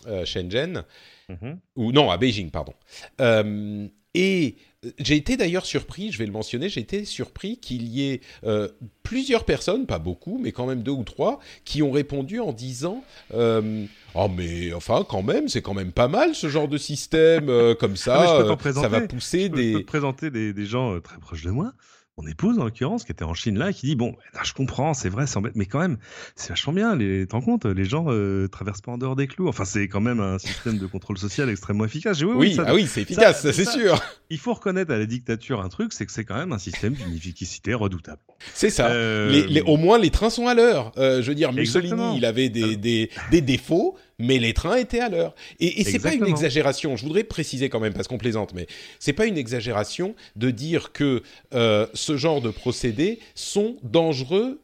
à, Shenzhen. Mm-hmm. ou non à Beijing pardon. Euh, et j'ai été d'ailleurs surpris, je vais le mentionner, j'ai été surpris qu'il y ait euh, plusieurs personnes, pas beaucoup, mais quand même deux ou trois, qui ont répondu en disant euh, Oh, mais enfin, quand même, c'est quand même pas mal ce genre de système, euh, comme ça, ça va pousser des. Je peux te présenter des, des gens très proches de moi mon épouse en l'occurrence qui était en Chine là qui dit bon là, je comprends c'est vrai c'est mais quand même c'est vachement bien les t'en compte les gens euh, traversent pas en dehors des clous. Enfin c'est quand même un système de contrôle social extrêmement efficace. Oui oui, ah oui c'est efficace ça, c'est sûr. il faut reconnaître à la dictature un truc c'est que c'est quand même un système d'une efficacité redoutable. C'est ça. Euh, les, au moins les trains sont à l'heure. Euh, je veux dire Mussolini il avait des, des, des défauts mais les trains étaient à l'heure. Et, et c'est pas une exagération. Je voudrais préciser quand même parce qu'on plaisante, mais c'est pas une exagération de dire que euh, ce genre de procédés sont dangereux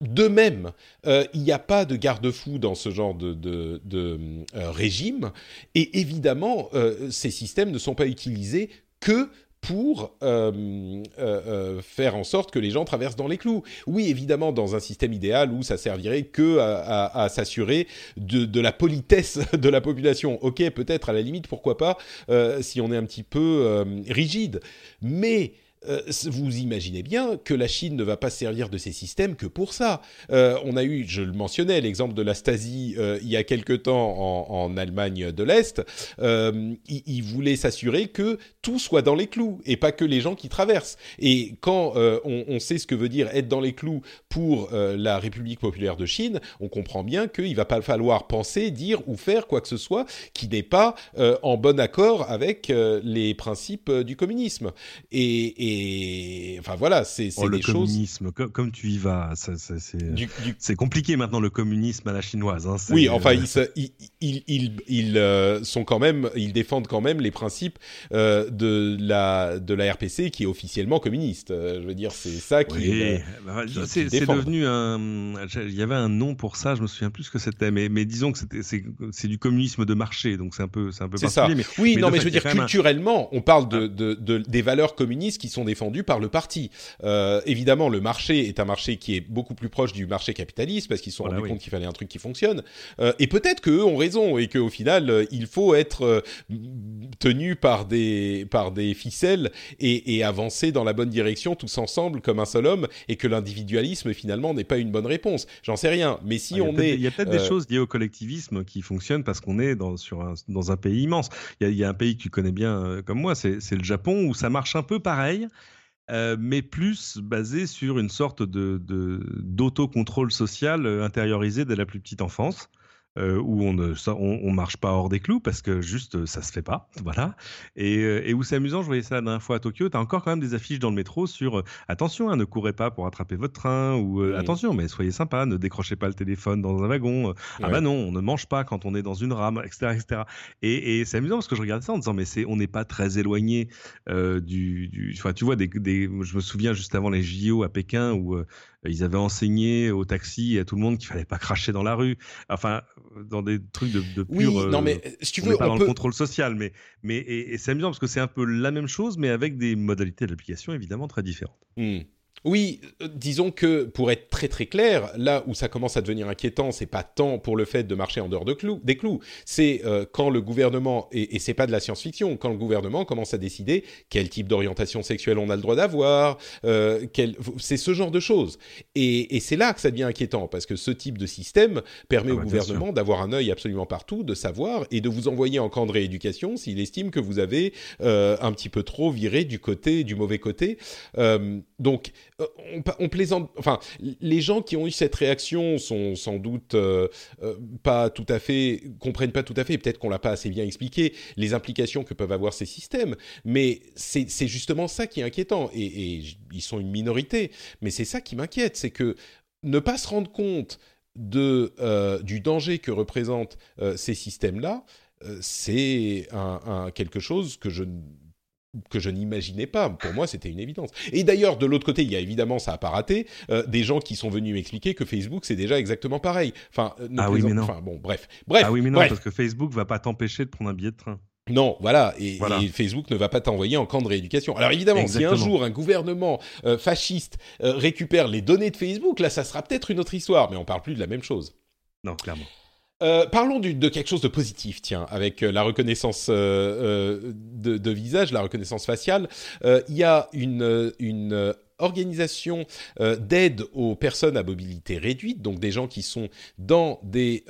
d'eux-mêmes. Euh, il n'y a pas de garde-fou dans ce genre de, de, de euh, régime. Et évidemment, euh, ces systèmes ne sont pas utilisés que pour euh, euh, euh, faire en sorte que les gens traversent dans les clous. Oui, évidemment, dans un système idéal où ça servirait que à, s'assurer de, de, la politesse de la population. Ok, peut-être à la limite, pourquoi pas, si on est un petit peu rigide. Mais euh, vous imaginez bien que la Chine ne va pas servir de ces systèmes que pour ça. Euh, on a eu, je le mentionnais, l'exemple de la Stasi euh, il y a quelque temps en, Allemagne de l'Est. ils voulaient s'assurer que tout soit dans les clous et pas que les gens qui traversent. Et quand on, sait ce que veut dire être dans les clous pour la République populaire de Chine, on comprend bien qu'il va pas falloir penser, dire ou faire quoi que ce soit qui n'est pas en bon accord avec les principes du communisme. et et enfin voilà, c'est oh, des choses. Le communisme, comme, tu y vas, c'est compliqué maintenant le communisme à la chinoise. Hein, oui, enfin euh, ils, ils, ils, euh, sont quand même, ils défendent quand même les principes euh, de la de la RPC qui est officiellement communiste. je veux dire, c'est ça qui. Oui, bah, c'est devenu un. Il y avait un nom pour ça, je me souviens plus ce que c'était, mais, mais disons que c'est du communisme de marché, donc c'est un peu c'est un peu particulier. Ça. oui, non, mais je veux dire culturellement, on parle de, de, de, des valeurs communistes qui sont défendus par le parti. Euh, évidemment, le marché est un marché qui est beaucoup plus proche du marché capitaliste parce qu'ils se sont rendus compte qu'il fallait un truc qui fonctionne. Euh, et peut-être qu'eux ont raison et qu'au final, euh, il faut être tenu par des, par des ficelles et, avancer dans la bonne direction tous ensemble comme un seul homme et que l'individualisme finalement n'est pas une bonne réponse. J'en sais rien. Mais si ah, on est... Il y a peut-être des choses liées au collectivisme qui fonctionnent parce qu'on est dans, sur un, dans un pays immense. Il y, y, a, un pays que tu connais bien comme moi, c'est le Japon où ça marche un peu pareil. Euh, mais plus basé sur une sorte de, d'autocontrôle social euh, intériorisé dès la plus petite enfance. Euh, où on ne on, marche pas hors des clous parce que juste ça se fait pas, voilà. Et, euh, et où c'est amusant, je voyais ça la dernière fois à Tokyo, tu as encore quand même des affiches dans le métro sur euh, attention, hein, ne courez pas pour attraper votre train ou attention, mais soyez sympa, ne décrochez pas le téléphone dans un wagon. Ah bah non, on ne mange pas quand on est dans une rame, etc., etc. Et, et c'est amusant parce que je regarde ça en disant mais c'est on n'est pas très éloigné du, du, tu vois des, des, je me souviens juste avant les JO à Pékin où ils avaient enseigné au taxi et à tout le monde qu'il fallait pas cracher dans la rue. Enfin, dans des trucs de, de pur. Oui, non, mais si tu veux, on pas dans le contrôle social, mais mais et, c'est amusant parce que c'est un peu la même chose, mais avec des modalités d'application évidemment très différentes. Hmm. Oui, euh, disons que pour être très très clair, là où ça commence à devenir inquiétant, c'est pas tant pour le fait de marcher en dehors de clous, des clous, c'est euh, quand le gouvernement et, et c'est pas de la science-fiction, quand le gouvernement commence à décider quel type d'orientation sexuelle on a le droit d'avoir, euh, c'est ce genre de choses. Et, et c'est là que ça devient inquiétant parce que ce type de système permet ah au bah, gouvernement d'avoir un œil absolument partout, de savoir et de vous envoyer en camp de rééducation s'il estime que vous avez euh, un petit peu trop viré du côté du mauvais côté. Donc euh, on, plaisante. Enfin, les gens qui ont eu cette réaction sont sans doute euh, euh, pas tout à fait comprennent pas tout à fait. Peut-être qu'on l'a pas assez bien expliqué les implications que peuvent avoir ces systèmes. Mais c'est justement ça qui est inquiétant. Et, ils sont une minorité. Mais c'est ça qui m'inquiète, c'est que ne pas se rendre compte de, du danger que représentent ces systèmes-là, c'est quelque chose que je que je n'imaginais pas. Pour moi, c'était une évidence. Et d'ailleurs, de l'autre côté, il y a évidemment, ça n'a pas raté, euh, des gens qui sont venus m'expliquer que Facebook, c'est déjà exactement pareil. Enfin, euh, ah oui, mais non. Enfin, bon, bref. bref. Ah oui, mais non, parce que Facebook va pas t'empêcher de prendre un billet de train. Non, voilà. Et, Facebook ne va pas t'envoyer en camp de rééducation. Alors évidemment, si un jour un gouvernement euh, fasciste récupère les données de Facebook, là, ça sera peut-être une autre histoire, mais on parle plus de la même chose. Non, clairement. Euh, parlons de quelque chose de positif, tiens, avec euh, la reconnaissance euh, de, visage, la reconnaissance faciale. Il y a une, organisation d'aide aux personnes à mobilité réduite, donc des gens qui sont dans des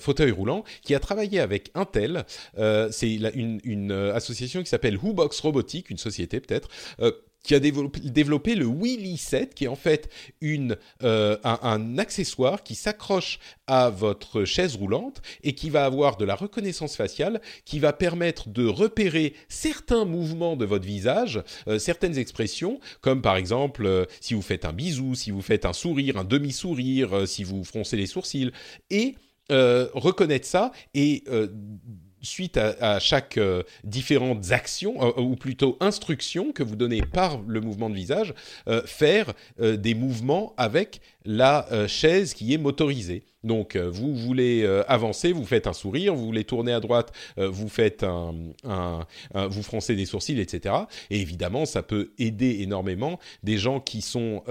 fauteuils roulants, qui a travaillé avec Intel. C'est une, une, association qui s'appelle Whobox Robotics, une société peut-être, qui a développé, le Willy 7, qui est en fait une, euh, un, accessoire qui s'accroche à votre chaise roulante et qui va avoir de la reconnaissance faciale, qui va permettre de repérer certains mouvements de votre visage, euh, certaines expressions, comme par exemple euh, si vous faites un bisou, si vous faites un sourire, un demi-sourire, si vous froncez les sourcils, et reconnaître ça et suite à, chaque euh, différentes actions, euh, ou plutôt instructions que vous donnez par le mouvement de visage, euh, faire des mouvements avec la chaise qui est motorisée. Donc, vous voulez avancer, vous faites un sourire, vous voulez tourner à droite, vous faites un, vous froncez des sourcils, etc. Et évidemment, ça peut aider énormément des gens qui sont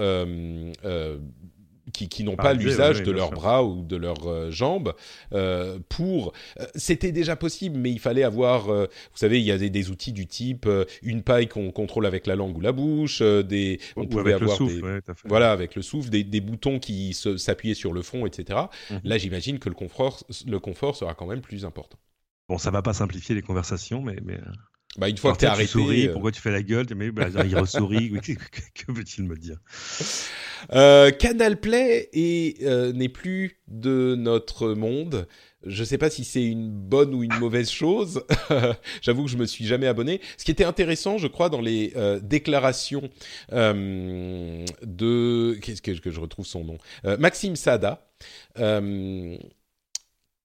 qui, n'ont pas l'usage de leurs bras ou de leurs euh, jambes euh, pour euh, c'était déjà possible mais il fallait avoir vous savez il y a des, outils du type une paille qu'on contrôle avec la langue ou la bouche des on pouvait avoir souffle, des, voilà avec le souffle des, boutons qui s'appuyaient sur le front etc mhm. là j'imagine que le confort le confort sera quand même plus important. Bon ça va pas simplifier les conversations mais, mais... Bah, une fois que tu es arrêté. Souris, Pourquoi tu fais la gueule? Mais bah, il ressourit. que veut-il me dire? Euh, Canal Play euh, n'est plus de notre monde. Je ne sais pas si c'est une bonne ou une mauvaise chose. J'avoue que je me suis jamais abonné. Ce qui était intéressant, je crois, dans les euh, déclarations de qu'est-ce que, que, je retrouve son nom, Maxime Sada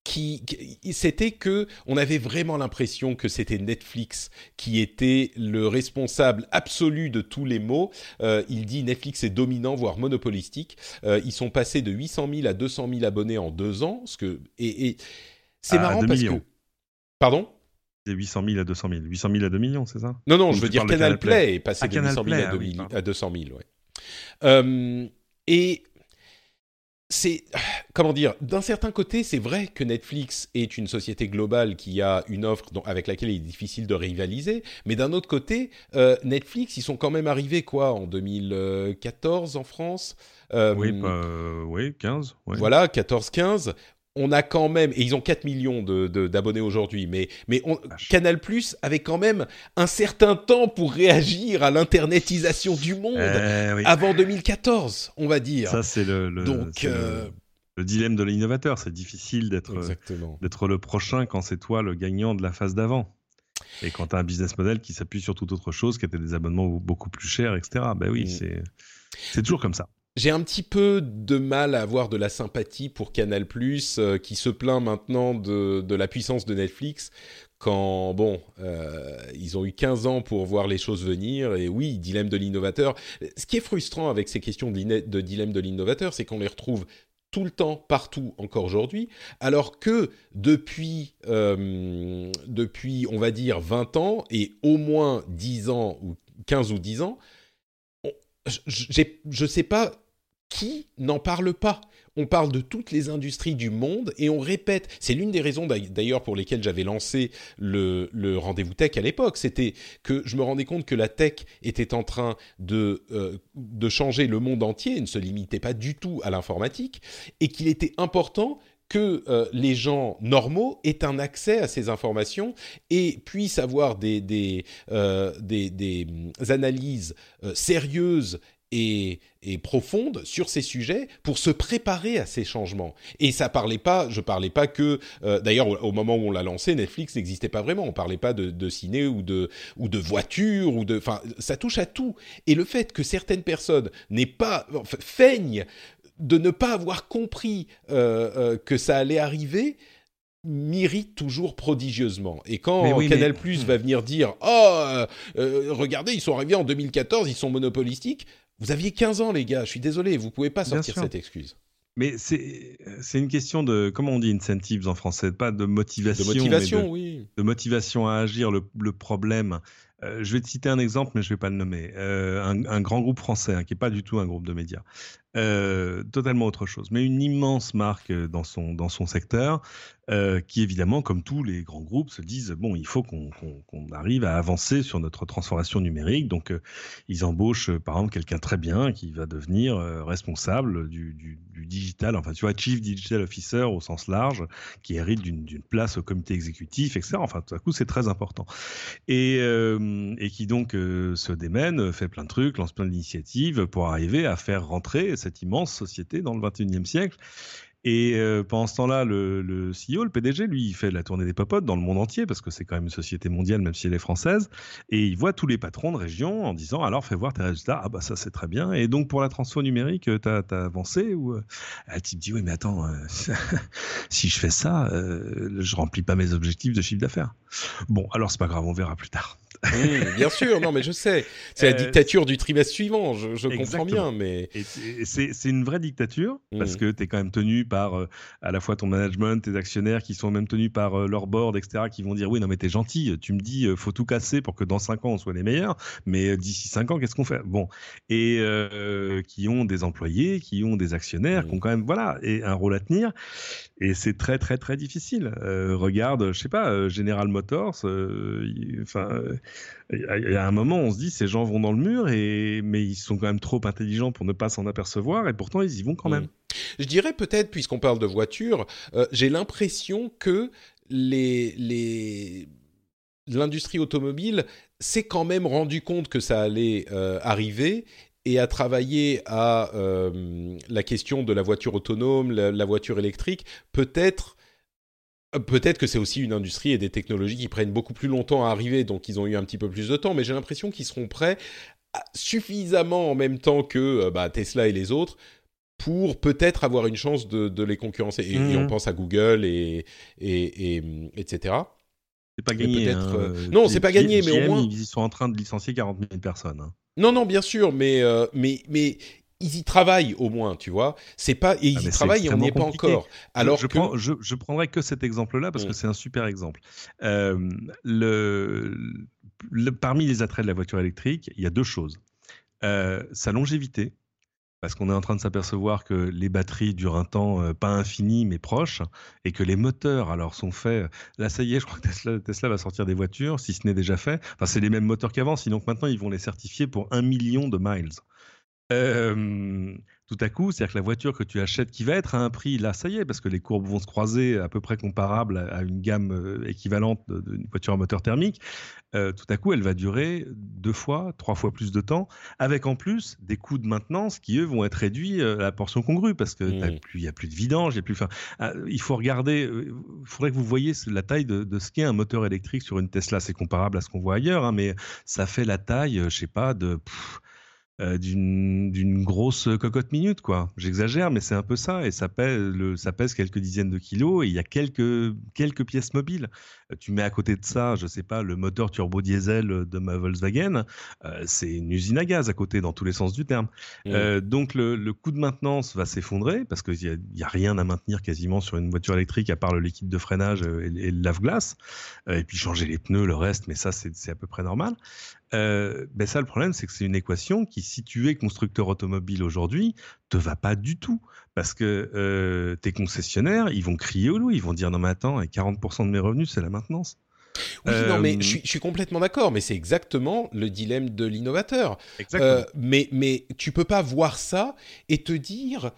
qui, c'était que on avait vraiment l'impression que c'était Netflix qui était le responsable absolu de tous les maux. Euh, il dit Netflix est dominant, voire monopolistique. Euh, ils sont passés de 800 000 à 200 000 abonnés en deux ans, ce que et, et c'est marrant parce que pardon? C'est 800 000 à 200 000. 800 000 à 2 millions, c'est ça? Non, non, je veux dire Canal, Play, est passé ah, de 800 000 à, 200 000. Ah ouais. Euh, et c'est comment dire d'un certain côté c'est vrai que Netflix est une société globale qui a une offre avec laquelle il est difficile de rivaliser mais d'un autre côté euh, Netflix ils sont quand même arrivés quoi en 2014 en France euh, oui, bah, oui 15 voilà 14 15 on a quand même, et ils ont 4 millions d'abonnés de, aujourd'hui, mais, mais on, Canal Plus avait quand même un certain temps pour réagir à l'internetisation du monde eh avant 2014, on va dire. Ça, c'est le, Donc, euh, le, dilemme de l'innovateur. C'est difficile d'être d'être le prochain quand c'est toi le gagnant de la phase d'avant. Et quand tu as un business model qui s'appuie sur toute autre chose, qui était des abonnements beaucoup plus chers, etc. Ben oui, mm. c'est toujours comme ça. J'ai un petit peu de mal à avoir de la sympathie pour Canal+, euh, qui se plaint maintenant de, la puissance de Netflix, quand, bon, euh, ils ont eu 15 ans pour voir les choses venir, et oui, dilemme de l'innovateur. Ce qui est frustrant avec ces questions de, de dilemme de l'innovateur, c'est qu'on les retrouve tout le temps, partout, encore aujourd'hui, alors que depuis, euh, depuis, on va dire, 20 ans, et au moins 10 ans, ou 15 ou 10 ans, je ne sais pas qui n'en parle pas on parle de toutes les industries du monde et on répète. C'est l'une des raisons d'ailleurs pour lesquelles j'avais lancé le, rendez-vous tech à l'époque. C'était que je me rendais compte que la tech était en train de, euh, changer le monde entier ne se limitait pas du tout à l'informatique et qu'il était important que euh, les gens normaux aient un accès à ces informations et puissent avoir des, euh, des, analyses sérieuses et, profonde sur ces sujets pour se préparer à ces changements. Et ça parlait pas, je parlais pas que, euh, d'ailleurs au, moment où on l'a lancé, Netflix n'existait pas vraiment. On parlait pas de, de, ciné ou de ou de voiture ou de, enfin, ça touche à tout. Et le fait que certaines personnes n'aient pas, feignent de ne pas avoir compris que ça allait arriver m'irrite toujours prodigieusement. Et quand Canal Plus va venir dire Oh, regardez, ils sont arrivés en 2014, ils sont monopolistiques. Vous aviez 15 ans, les gars. Je suis désolé, vous pouvez pas sortir cette excuse. Mais c'est une question de, comment on dit incentives en français? Pas de motivation. De motivation, oui. De motivation à agir. Le, le problème, euh, je vais te citer un exemple, mais je ne vais pas le nommer. Euh, un, grand groupe français, hein, qui n'est pas du tout un groupe de médias, euh, totalement autre chose, mais une immense marque dans son, dans son secteur, qui évidemment, comme tous les grands groupes, se disent bon, il faut qu'on arrive à avancer sur notre transformation numérique. Donc, ils embauchent par exemple quelqu'un très bien qui va devenir responsable du, du, digital, enfin, tu vois, Chief Digital Officer au sens large, qui hérite d'une place au comité exécutif, etc. Enfin, tout à coup, c'est très important. Et et qui donc euh, se démène, fait plein de trucs, lance plein d'initiatives pour arriver à faire rentrer cette immense société dans le 21e siècle. Et euh, pendant ce temps-là, le, CEO, le PDG, lui, il fait la tournée des popotes dans le monde entier, parce que c'est quand même une société mondiale, même si elle est française. Et il voit tous les patrons de région en disant Alors, fais voir tes résultats. Ah, bah, ça, c'est très bien. Et donc, pour la transfo numérique, tu as, avancé ou... Le type dit Oui, mais attends, euh, si je fais ça, euh, je remplis pas mes objectifs de chiffre d'affaires. Bon, alors, c'est pas grave, on verra plus tard. Mmh, bien sûr, non, mais je sais. C'est la dictature du trimestre suivant, je, comprends bien. Mais... C'est une vraie dictature, parce mmh. que tu es quand même tenu par euh, à la fois ton management, tes actionnaires qui sont même tenus par euh, leur board, etc., qui vont dire oui, non, mais t'es gentil, tu me dis, euh, faut tout casser pour que dans 5 ans on soit les meilleurs, mais d'ici 5 ans, qu'est-ce qu'on fait? Bon, et qui ont des employés, qui ont des actionnaires, qui ont quand même, voilà, et un rôle à tenir, et c'est très, très, très difficile. regarde, je sais pas, General Motors, enfin, il y a un moment, on se dit, ces gens vont dans le mur, et, mais ils sont quand même trop intelligents pour ne pas s'en apercevoir, et pourtant ils y vont quand même. Je dirais peut-être, puisqu'on parle de voitures, euh, j'ai l'impression que les, l'industrie automobile s'est quand même rendu compte que ça allait euh, arriver et a travaillé à euh, la question de la voiture autonome, la, voiture électrique, peut-être Peut-être que c'est aussi une industrie et des technologies qui prennent beaucoup plus longtemps à arriver, donc ils ont eu un petit peu plus de temps, mais j'ai l'impression qu'ils seront prêts suffisamment en même temps que bah, Tesla et les autres pour peut-être avoir une chance de, les concurrencer. Et, on mhm. pense à Google et, et, etc. C'est pas gagné. Hein, euh, non, c'est pas gagné, mais au moins. Ils sont en train de licencier 40 000 personnes. Hein. Non, non, bien sûr, mais, euh, mais, mais ils y travaillent au moins, tu vois. C'est pas et ils ah, y travaillent et on n'y est pas encore. Alors je, prends, je, je, prendrai que cet exemple-là parce que mm. c'est un super exemple. Euh, le, parmi les attraits de la voiture électrique, il y a deux choses. sa longévité, parce qu'on est en train de s'apercevoir que les batteries durent un temps euh, pas infini mais proche et que les moteurs alors sont faits là ça y est je crois que Tesla, va sortir des voitures si ce n'est déjà fait enfin c'est les mêmes moteurs qu'avant sinon maintenant ils vont les certifier pour un million de miles euh, tout à coup, c'est-à-dire que la voiture que tu achètes, qui va être à un prix, là, ça y est, parce que les courbes vont se croiser à peu près comparables à, une gamme euh, équivalente d'une voiture à moteur thermique, euh, tout à coup, elle va durer deux fois, trois fois plus de temps, avec en plus des coûts de maintenance qui, eux, vont être réduits à la portion congrue, parce qu'il mmh. n'y a plus de vidange, il, plus, ah, il faut regarder, il faudrait que vous voyez la taille de, ce qu'est un moteur électrique sur une Tesla. C'est comparable à ce qu'on voit ailleurs, hein, mais ça fait la taille, je sais pas, de... Euh, d'une grosse cocotte minute, quoi. J'exagère, mais c'est un peu ça. Et ça pèse, le, ça pèse quelques dizaines de kilos et il y a quelques, quelques pièces mobiles. Euh, tu mets à côté de ça, je sais pas, le moteur turbo diesel de ma Volkswagen, euh, c'est une usine à gaz à côté, dans tous les sens du terme. Mmh. donc le, coût de maintenance va s'effondrer parce qu'il n'y a, a, rien à maintenir quasiment sur une voiture électrique à part le liquide de freinage et, et le lave-glace. et puis changer les pneus, le reste, mais ça c'est à peu près normal. Euh, ben ça, le problème, c'est que c'est une équation qui, si tu es constructeur automobile aujourd'hui, te va pas du tout. Parce que euh, tes concessionnaires, ils vont crier au loup, ils vont dire non mais attends, 40% de mes revenus, c'est la maintenance. Oui, non, mais euh, je suis, complètement d'accord, mais c'est exactement le dilemme de l'innovateur. Mais, mais tu peux pas voir ça et te dire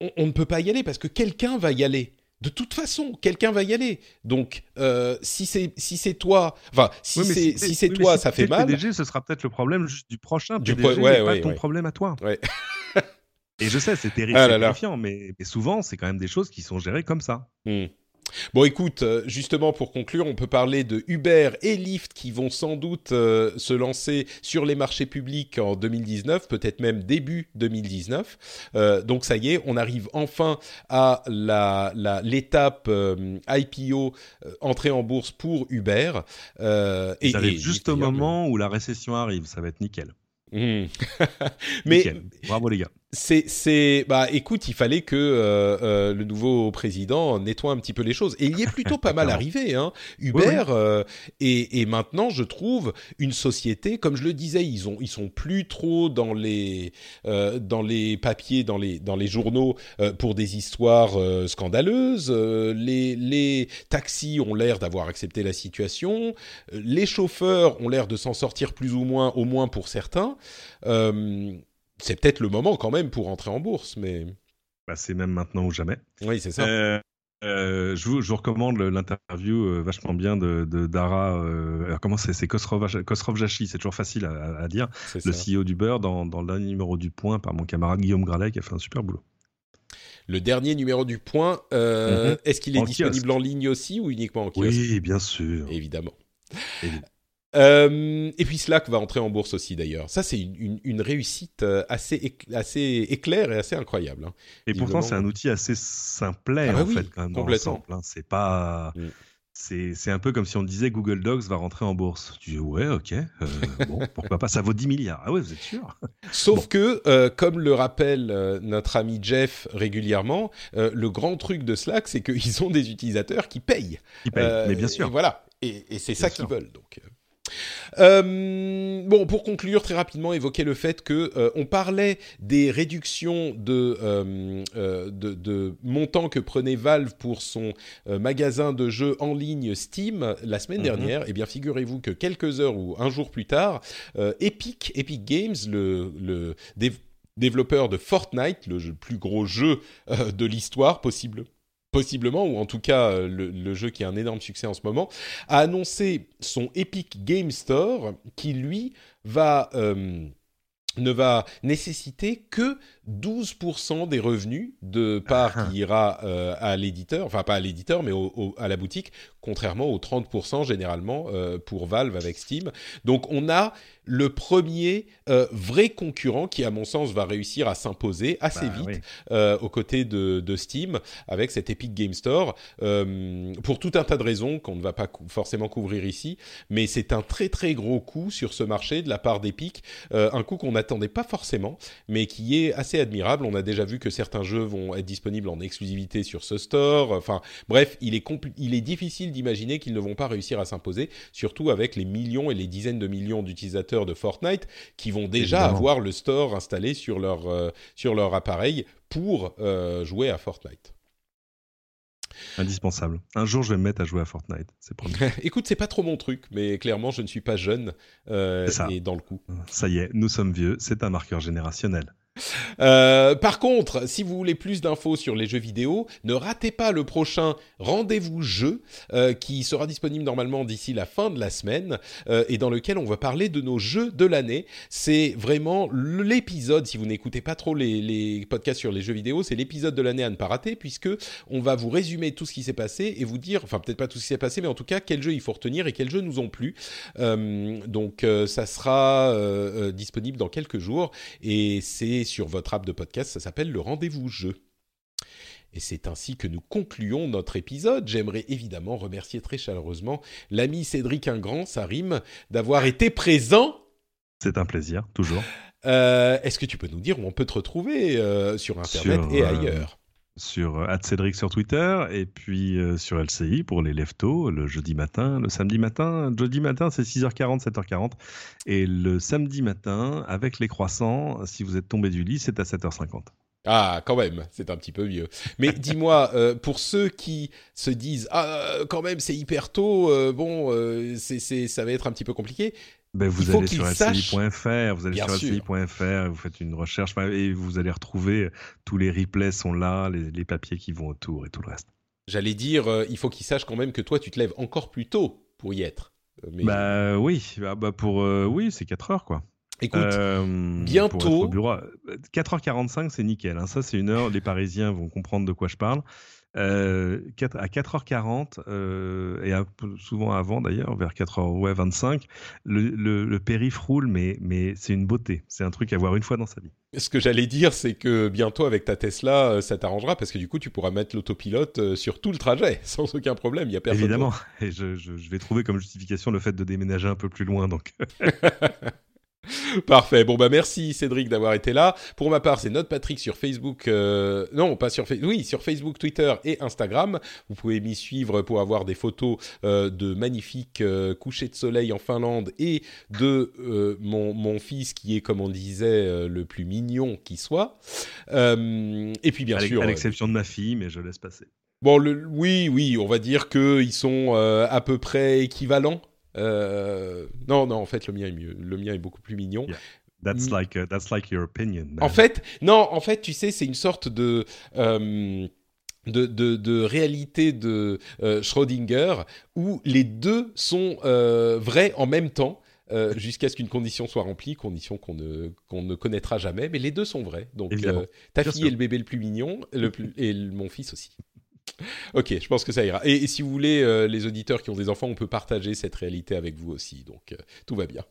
on ne peut pas y aller parce que quelqu'un va y aller de toute façon, quelqu'un va y aller. Donc, euh, si c'est si c'est toi, enfin, si c'est si c'est toi, ça fait mal. PDG, ce sera peut-être le problème juste du prochain. Du PDG, ouais, pas ton problème à toi. Et je sais, c'est terrible, ah mais, souvent, c'est quand même des choses qui sont gérées comme ça. Hmm. Bon, écoute, euh, justement pour conclure, on peut parler de Uber et Lyft qui vont sans doute euh, se lancer sur les marchés publics en 2019, peut-être même début 2019. Euh, donc ça y est, on arrive enfin à la, la l'étape IPO entrée en bourse pour Uber. et, ça arrive juste au moment où la récession arrive, ça va être nickel. Mmh. Mais bravo les gars c'est, bah, écoute, il fallait que euh, euh, le nouveau président nettoie un petit peu les choses. Et il y est plutôt pas mal arrivé. Hein. Uber euh, et, maintenant, je trouve une société, comme je le disais, ils ont, ils sont plus trop dans les, dans les papiers, dans les, dans les journaux pour des histoires scandaleuses. les, les taxis ont l'air d'avoir accepté la situation. Les chauffeurs ont l'air de s'en sortir plus ou moins, au moins pour certains c'est peut-être le moment quand même pour entrer en bourse, mais. Bah, c'est même maintenant ou jamais. Oui, c'est ça. Euh, euh, je, vous, je, vous, recommande l'interview euh, vachement bien de, de Dara. comment c'est C'est Khosrow, Jashi, c'est toujours facile à, dire. Le CEO du Beurre dans, dans le dernier numéro du Point par mon camarade Guillaume Gralet qui a fait un super boulot. Le dernier numéro du Point, mhm. est-ce qu'il est, disponible en ligne aussi ou uniquement en kiosque? Oui, bien sûr. Évidemment. Évidemment. Euh, et puis Slack va entrer en bourse aussi d'ailleurs. Ça c'est une, une, réussite euh, assez assez éclair et assez incroyable. Hein. Et pourtant c'est un outil assez simplet ah bah en fait quand même complètement. Hein. C'est pas mm. C'est un peu comme si on disait Google Docs va rentrer en bourse. Tu dis ouais, ok, euh, bon, pourquoi pas, ça vaut 10 milliards. Ah ouais, vous êtes sûr? Sauf que, comme le rappelle notre ami Jeff régulièrement, le grand truc de Slack, c'est qu'ils ont des utilisateurs qui payent. Qui payent, mais bien sûr. Et voilà, et, et c'est ça qu'ils veulent. Donc. Euh, bon, pour conclure très rapidement, évoquer le fait que euh, on parlait des réductions de, euh, de, de montants que prenait Valve pour son magasin de jeux en ligne Steam la semaine mhm. dernière. Eh bien, figurez-vous que quelques heures ou un jour plus tard, Epic, Epic Games, le, le développeur de Fortnite, le plus gros jeu de l'histoire possible possiblement, ou en tout cas euh, le, jeu qui a un énorme succès en ce moment, a annoncé son Epic Game Store qui lui va euh, ne va nécessiter que 12% des revenus de part ah. qui ira euh, à l'éditeur, enfin pas à l'éditeur, mais à la boutique, contrairement aux 30% généralement pour Valve avec Steam. Donc on a le premier euh, vrai concurrent qui, à mon sens, va réussir à s'imposer assez bah vite euh, aux côtés de, de, Steam avec cet Epic Game Store euh, pour tout un tas de raisons qu'on ne va pas forcément couvrir ici. Mais c'est un très très gros coup sur ce marché de la part d'Epic, euh, un coup qu'on n'attendait pas forcément, mais qui est assez admirable. On a déjà vu que certains jeux vont être disponibles en exclusivité sur ce store. Enfin, bref, il est, il est difficile d'imaginer qu'ils ne vont pas réussir à s'imposer, surtout avec les millions et les dizaines de millions d'utilisateurs de Fortnite qui vont déjà avoir le store installé sur leur, euh, sur leur appareil pour euh, jouer à Fortnite. Indispensable. Un jour, je vais me mettre à jouer à Fortnite. C'est promis. Écoute, c'est pas trop mon truc, mais clairement, je ne suis pas jeune euh, et dans le coup. Ça y est, nous sommes vieux. C'est un marqueur générationnel. Euh, par contre, si vous voulez plus d'infos sur les jeux vidéo, ne ratez pas le prochain rendez-vous jeu euh, qui sera disponible normalement d'ici la fin de la semaine euh, et dans lequel on va parler de nos jeux de l'année. C'est vraiment l'épisode, si vous n'écoutez pas trop les, les, podcasts sur les jeux vidéo, c'est l'épisode de l'année à ne pas rater puisque on va vous résumer tout ce qui s'est passé et vous dire, enfin peut-être pas tout ce qui s'est passé, mais en tout cas quels jeux il faut retenir et quels jeux nous ont plu. donc ça sera disponible dans quelques jours et c'est sur votre app de podcast, ça s'appelle le rendez-vous jeu. Et c'est ainsi que nous concluons notre épisode. J'aimerais évidemment remercier très chaleureusement l'ami Cédric Ingrand, ça rime, d'avoir été présent. C'est un plaisir, toujours. Euh, est-ce que tu peux nous dire où on peut te retrouver euh, sur Internet et euh, ailleurs? Sur Cédric sur Twitter et puis sur LCI pour les leftos le jeudi matin, le samedi matin. Jeudi matin, c'est 6h40, 7h40. Et le samedi matin, avec les croissants, si vous êtes tombé du lit, c'est à 7h50. Ah, quand même, c'est un petit peu mieux. Mais dis-moi, pour ceux qui se disent ah quand même c'est hyper tôt, bon, c'est ça va être un petit peu compliqué. Ben, vous, allez sur LCI.fr, vous allez sur vous faites une recherche et vous allez retrouver tous les replays sont là, les, papiers qui vont autour et tout le reste. J'allais dire, euh, il faut qu'ils sachent quand même que toi, tu te lèves encore plus tôt pour y être. Euh, mais... Bah oui, ah, bah pour euh, oui, c'est 4 heures quoi. Écoute, Euh, bientôt- pour être au bureau, 4h45, c'est nickel. hein. Ça, c'est une heure. Les Parisiens vont comprendre de quoi je parle. Euh, à 4h40, euh, et peu souvent avant d'ailleurs, vers 4h25, le, le, le périph' roule, mais, mais c'est une beauté. C'est un truc à voir une fois dans sa vie. Ce que j'allais dire, c'est que bientôt avec ta Tesla, euh, ça t'arrangera parce que du coup, tu pourras mettre l'autopilote euh, sur tout le trajet sans aucun problème. Il y a personne. Évidemment. Et je, je- je vais trouver comme justification le fait de déménager un peu plus loin. Donc, Parfait. Bon bah merci Cédric d'avoir été là. Pour ma part, c'est Note Patrick sur Facebook. euh, Non, pas sur Facebook. Oui, sur Facebook, Twitter et Instagram. Vous pouvez m'y suivre pour avoir des photos euh, de magnifiques euh, couchers de soleil en Finlande et de euh, mon, mon fils qui est, comme on disait, le plus mignon qui soit. Et puis bien à sûr. à l'exception de ma fille, mais je laisse passer. Bon, le, oui, oui, on va dire que ils sont à peu près équivalents. Euh, non, non, en fait, le mien est mieux. Le mien est beaucoup plus mignon. Yeah. That's Mm. like, uh, that's like your opinion. En fait, non, en fait, tu sais, c'est une sorte de euh, de, de, de réalité de euh, Schrödinger où les deux sont euh, vrais en même temps. jusqu'à ce qu'une condition soit remplie, condition qu'on ne, qu'on ne connaîtra jamais, mais les deux sont vrais. Donc, ta fille est le bébé le plus mignon, le plus, et le- mon fils aussi. Ok, je pense que ça ira. Et, si vous voulez, euh, les auditeurs qui ont des enfants, on peut partager cette réalité avec vous aussi. Donc, euh, tout va bien.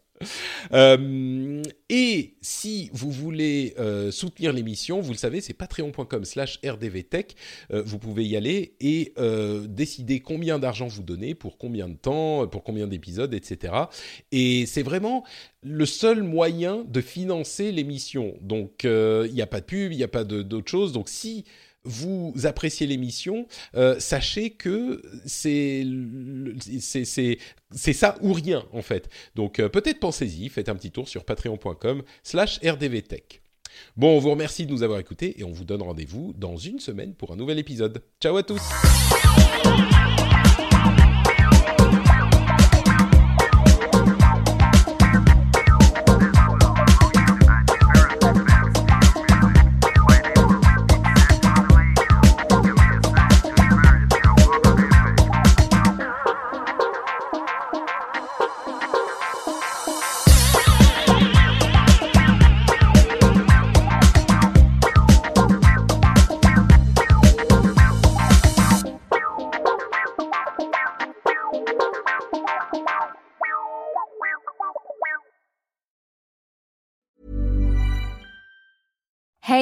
Euh, et si vous voulez soutenir l'émission, vous le savez, c'est patreon.com slash rdvtech. Vous pouvez y aller et décider combien d'argent vous donnez, pour combien de temps, pour combien d'épisodes, etc. Et c'est vraiment le seul moyen de financer l'émission. Donc, il n'y a pas de pub, il n'y a pas d'autre chose. Donc, si vous appréciez l'émission, euh, sachez que c'est ça ou rien en fait. Donc euh, peut-être pensez-y, faites un petit tour sur patreon.com/slash rdvtech. Bon, on vous remercie de nous avoir écoutés et on vous donne rendez-vous dans une semaine pour un nouvel épisode. Ciao à tous.